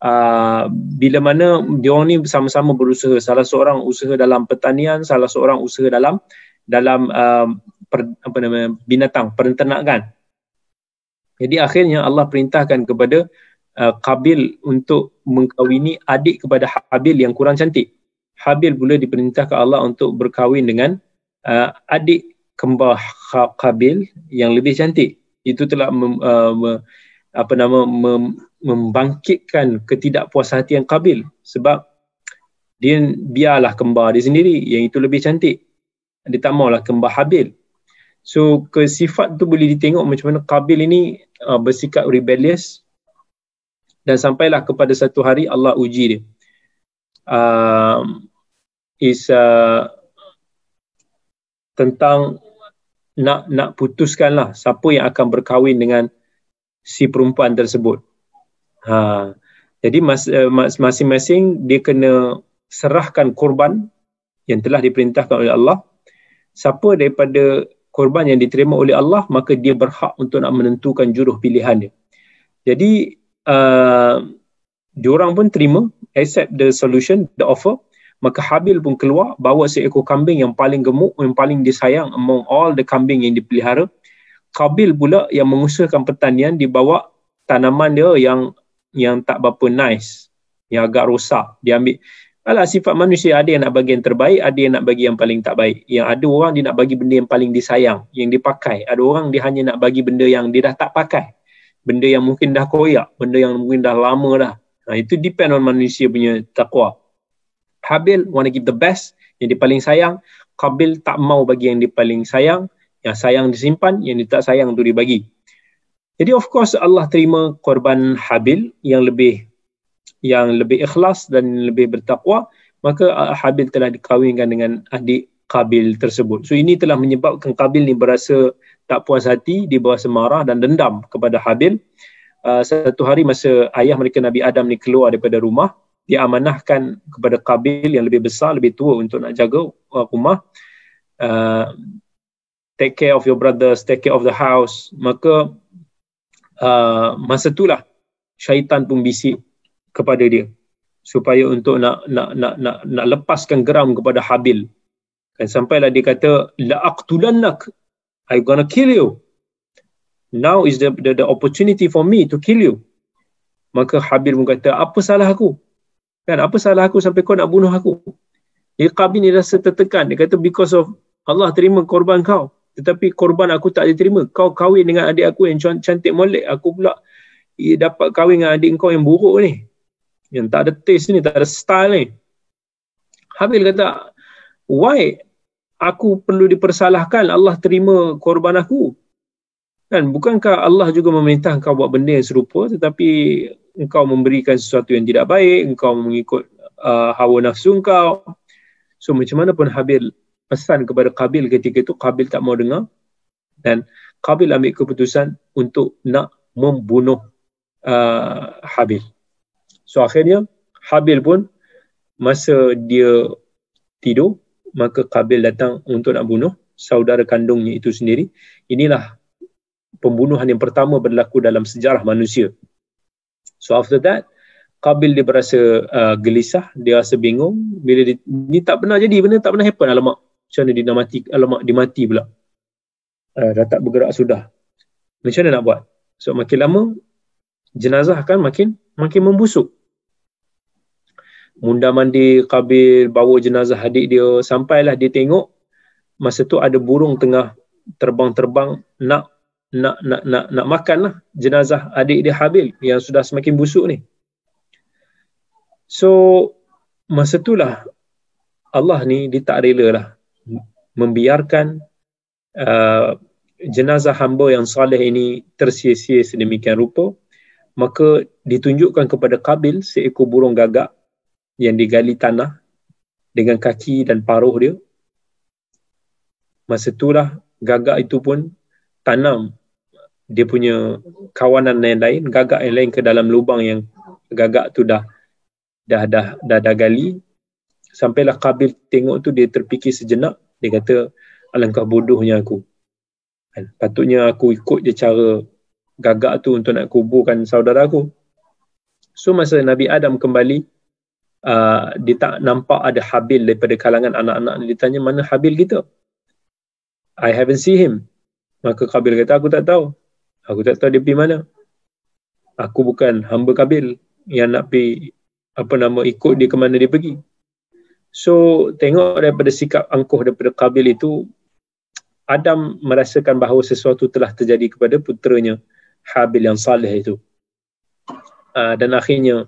Uh, bila mana dia orang ni bersama-sama berusaha. Salah seorang usaha dalam pertanian salah seorang usaha dalam dalam uh, per, apa nama binatang perenternakan. Jadi akhirnya Allah perintahkan kepada uh, Kabil untuk mengkawini adik kepada Habil yang kurang cantik. Habil pula diperintahkan Allah untuk berkahwin dengan uh, adik kembar Qabil yang lebih cantik. Itu telah mem, uh, me, apa nama mem, membangkitkan ketidakpuashatian Qabil sebab dia biarlah kembar dia sendiri yang itu lebih cantik. Dia tak maulah kembar Habil so kesifat tu boleh ditengok macam mana Qabil ini uh, bersikap rebellious dan sampailah kepada satu hari Allah uji dia. Uh, is uh, tentang nak nak putuskanlah siapa yang akan berkahwin dengan si perempuan tersebut. Ha. Jadi eh, mas, masing-masing dia kena serahkan korban yang telah diperintahkan oleh Allah. Siapa daripada korban yang diterima oleh Allah maka dia berhak untuk nak menentukan juruh pilihan dia. Jadi uh, diorang pun terima accept the solution the offer maka Habil pun keluar bawa seekor kambing yang paling gemuk yang paling disayang among all the kambing yang dipelihara Kabil pula yang mengusahakan pertanian dibawa tanaman dia yang yang tak berapa nice yang agak rosak dia ambil Alah sifat manusia ada yang nak bagi yang terbaik, ada yang nak bagi yang paling tak baik. Yang ada orang dia nak bagi benda yang paling disayang, yang dipakai. Ada orang dia hanya nak bagi benda yang dia dah tak pakai. Benda yang mungkin dah koyak, benda yang mungkin dah lama dah. Nah, itu depend on manusia punya takwa. Habil want to give the best yang dia paling sayang. Kabil tak mau bagi yang dia paling sayang. Yang sayang disimpan yang dia tak sayang tu dibagi. Jadi of course Allah terima korban Habil yang lebih yang lebih ikhlas dan lebih bertakwa. Maka uh, Habil telah dikawinkan dengan adik Kabil tersebut. So ini telah menyebabkan Kabil ni berasa tak puas hati di bawah semarah dan dendam kepada Habil. Uh, satu hari masa ayah mereka Nabi Adam ni keluar daripada rumah dia amanahkan kepada kabil yang lebih besar, lebih tua untuk nak jaga uh, rumah. Uh, take care of your brothers, take care of the house. Maka uh, masa itulah syaitan pun bisik kepada dia. supaya untuk nak nak nak nak, nak lepaskan geram kepada Habil. Dan sampailah dia kata la aqtulannak I gonna kill you. Now is the, the the opportunity for me to kill you. Maka Habil pun kata apa salah aku? Kan apa salah aku sampai kau nak bunuh aku? Dia Qabil ni rasa tertekan. Dia kata because of Allah terima korban kau. Tetapi korban aku tak diterima. Kau kahwin dengan adik aku yang cantik molek. Aku pula dapat kahwin dengan adik kau yang buruk ni yang tak ada taste ni, tak ada style ni. Habil kata, why aku perlu dipersalahkan Allah terima korban aku? Kan, bukankah Allah juga memerintah kau buat benda yang serupa tetapi engkau memberikan sesuatu yang tidak baik, engkau mengikut uh, hawa nafsu engkau. So macam mana pun Habil pesan kepada Qabil ketika itu, Qabil tak mau dengar. Dan Qabil ambil keputusan untuk nak membunuh uh, Habil. So akhirnya Habil pun masa dia tidur maka Kabil datang untuk nak bunuh saudara kandungnya itu sendiri. Inilah pembunuhan yang pertama berlaku dalam sejarah manusia. So after that Kabil dia berasa uh, gelisah, dia rasa bingung bila dia, ni tak pernah jadi, benda tak pernah happen alamak. Macam mana dia mati, alamak dia mati pula. Uh, dah tak bergerak sudah. Macam mana nak buat? So makin lama jenazah akan makin makin membusuk munda mandi Kabil bawa jenazah adik dia sampailah dia tengok masa tu ada burung tengah terbang-terbang nak nak nak nak nak makanlah jenazah adik dia Habil yang sudah semakin busuk ni. So masa itulah Allah ni dia tak rela lah membiarkan uh, jenazah hamba yang saleh ini tersia-sia sedemikian rupa maka ditunjukkan kepada Kabil seekor burung gagak yang digali tanah dengan kaki dan paruh dia. Masa itulah gagak itu pun tanam dia punya kawanan yang lain, gagak yang lain ke dalam lubang yang gagak tu dah dah dah dah, dah gali. Sampailah Kabil tengok tu dia terfikir sejenak, dia kata alangkah bodohnya aku. Kan? Patutnya aku ikut je cara gagak tu untuk nak kuburkan saudara aku. So masa Nabi Adam kembali, uh, dia tak nampak ada Habil daripada kalangan anak-anak. Dia tanya mana Habil kita? I haven't see him. Maka Kabil kata aku tak tahu. Aku tak tahu dia pergi mana. Aku bukan hamba Kabil yang nak pergi apa nama ikut dia ke mana dia pergi. So tengok daripada sikap angkuh daripada Kabil itu Adam merasakan bahawa sesuatu telah terjadi kepada putranya Habil yang salih itu. Uh, dan akhirnya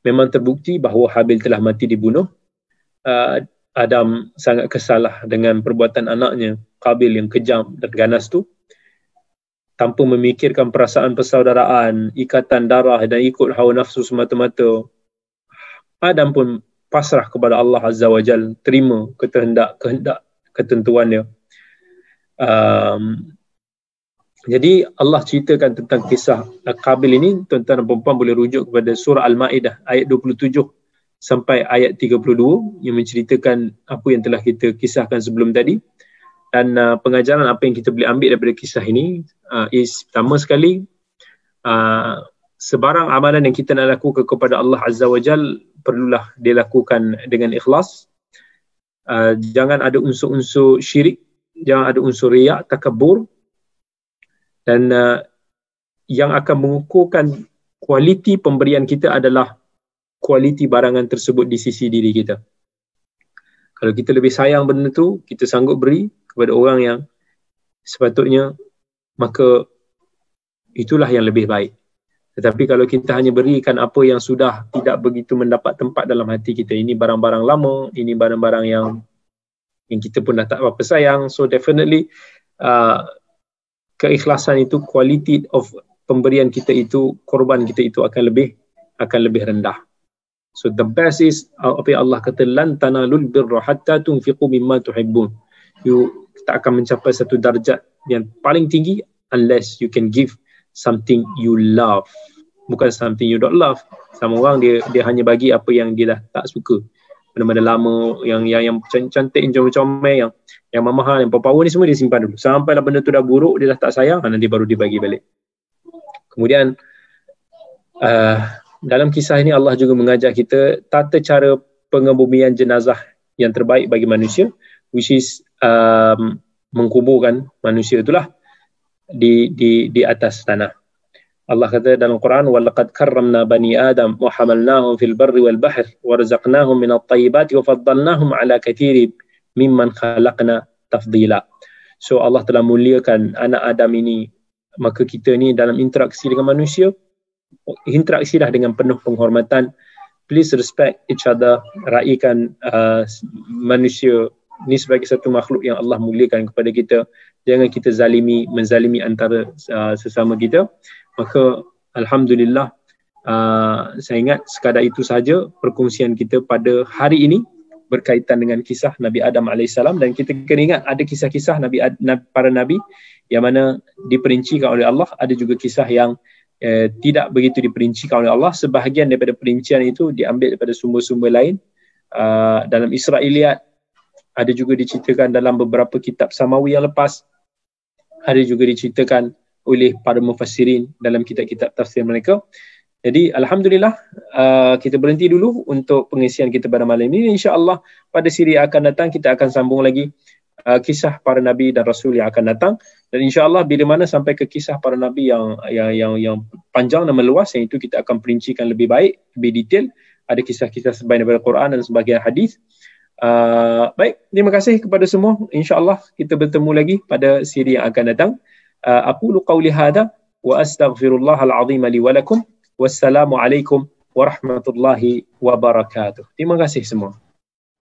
memang terbukti bahawa Habil telah mati dibunuh. Uh, Adam sangat kesalah dengan perbuatan anaknya, Kabil yang kejam dan ganas tu. Tanpa memikirkan perasaan persaudaraan, ikatan darah dan ikut hawa nafsu semata-mata. Adam pun pasrah kepada Allah Azza wa Jal, terima kehendak kehendak ketentuan dia. Um, jadi Allah ceritakan tentang kisah Qabil ini tuan-tuan dan puan boleh rujuk kepada surah Al-Maidah ayat 27 sampai ayat 32 yang menceritakan apa yang telah kita kisahkan sebelum tadi dan uh, pengajaran apa yang kita boleh ambil daripada kisah ini uh, is pertama sekali uh, sebarang amalan yang kita nak lakukan kepada Allah Azza wa Jal perlulah dilakukan dengan ikhlas uh, jangan ada unsur-unsur syirik jangan ada unsur riak, takabur dan uh, yang akan mengukurkan kualiti pemberian kita adalah kualiti barangan tersebut di sisi diri kita. Kalau kita lebih sayang benda tu, kita sanggup beri kepada orang yang sepatutnya, maka itulah yang lebih baik. Tetapi kalau kita hanya berikan apa yang sudah tidak begitu mendapat tempat dalam hati kita, ini barang-barang lama, ini barang-barang yang yang kita pun dah tak apa sayang, so definitely uh, keikhlasan itu quality of pemberian kita itu korban kita itu akan lebih akan lebih rendah so the best is apa yang Allah kata lan tanalul birra hatta tunfiqu mimma tuhibbun you tak akan mencapai satu darjat yang paling tinggi unless you can give something you love. Bukan something you don't love. Sama orang dia dia hanya bagi apa yang dia dah tak suka. Benda-benda lama yang yang yang cantik yang comel-comel yang yang mahal yang power ni semua dia simpan dulu. Sampailah benda tu dah buruk dia dah tak sayang nanti baru dia bagi balik. Kemudian uh, dalam kisah ini Allah juga mengajar kita tata cara pengebumian jenazah yang terbaik bagi manusia which is um, mengkuburkan manusia itulah di di di atas tanah. Allah kata dalam Quran walaqad karramna bani adam wa hamalnahum fil barri wal bahr wa razaqnahum min at-tayyibati wa faddalnahum ala katsirin mimman khalaqna tafdila. So Allah telah muliakan anak Adam ini maka kita ni dalam interaksi dengan manusia interaksi dah dengan penuh penghormatan please respect each other raikan uh, manusia ni sebagai satu makhluk yang Allah muliakan kepada kita. Jangan kita zalimi menzalimi antara uh, sesama kita. Maka alhamdulillah uh, saya ingat sekadar itu sahaja perkongsian kita pada hari ini berkaitan dengan kisah Nabi Adam AS dan kita kena ingat ada kisah-kisah Nabi para Nabi yang mana diperincikan oleh Allah. Ada juga kisah yang eh, tidak begitu diperincikan oleh Allah. Sebahagian daripada perincian itu diambil daripada sumber-sumber lain uh, dalam Israiliyat ada juga diceritakan dalam beberapa kitab samawi yang lepas. Ada juga diceritakan oleh para mufassirin dalam kitab-kitab tafsir mereka. Jadi alhamdulillah uh, kita berhenti dulu untuk pengisian kita pada malam ini. Insyaallah pada siri yang akan datang kita akan sambung lagi uh, kisah para nabi dan rasul yang akan datang. Dan insyaallah bila mana sampai ke kisah para nabi yang yang yang yang panjang dan meluas yang itu kita akan perincikan lebih baik lebih detail. Ada kisah-kisah sebahagian daripada Quran dan sebahagian hadis Uh, baik, terima kasih kepada semua. InsyaAllah kita bertemu lagi pada siri yang akan datang. Uh, aku lu qawli hadha wa astaghfirullah al-azim li wa lakum. Wassalamualaikum warahmatullahi wabarakatuh. Terima kasih semua.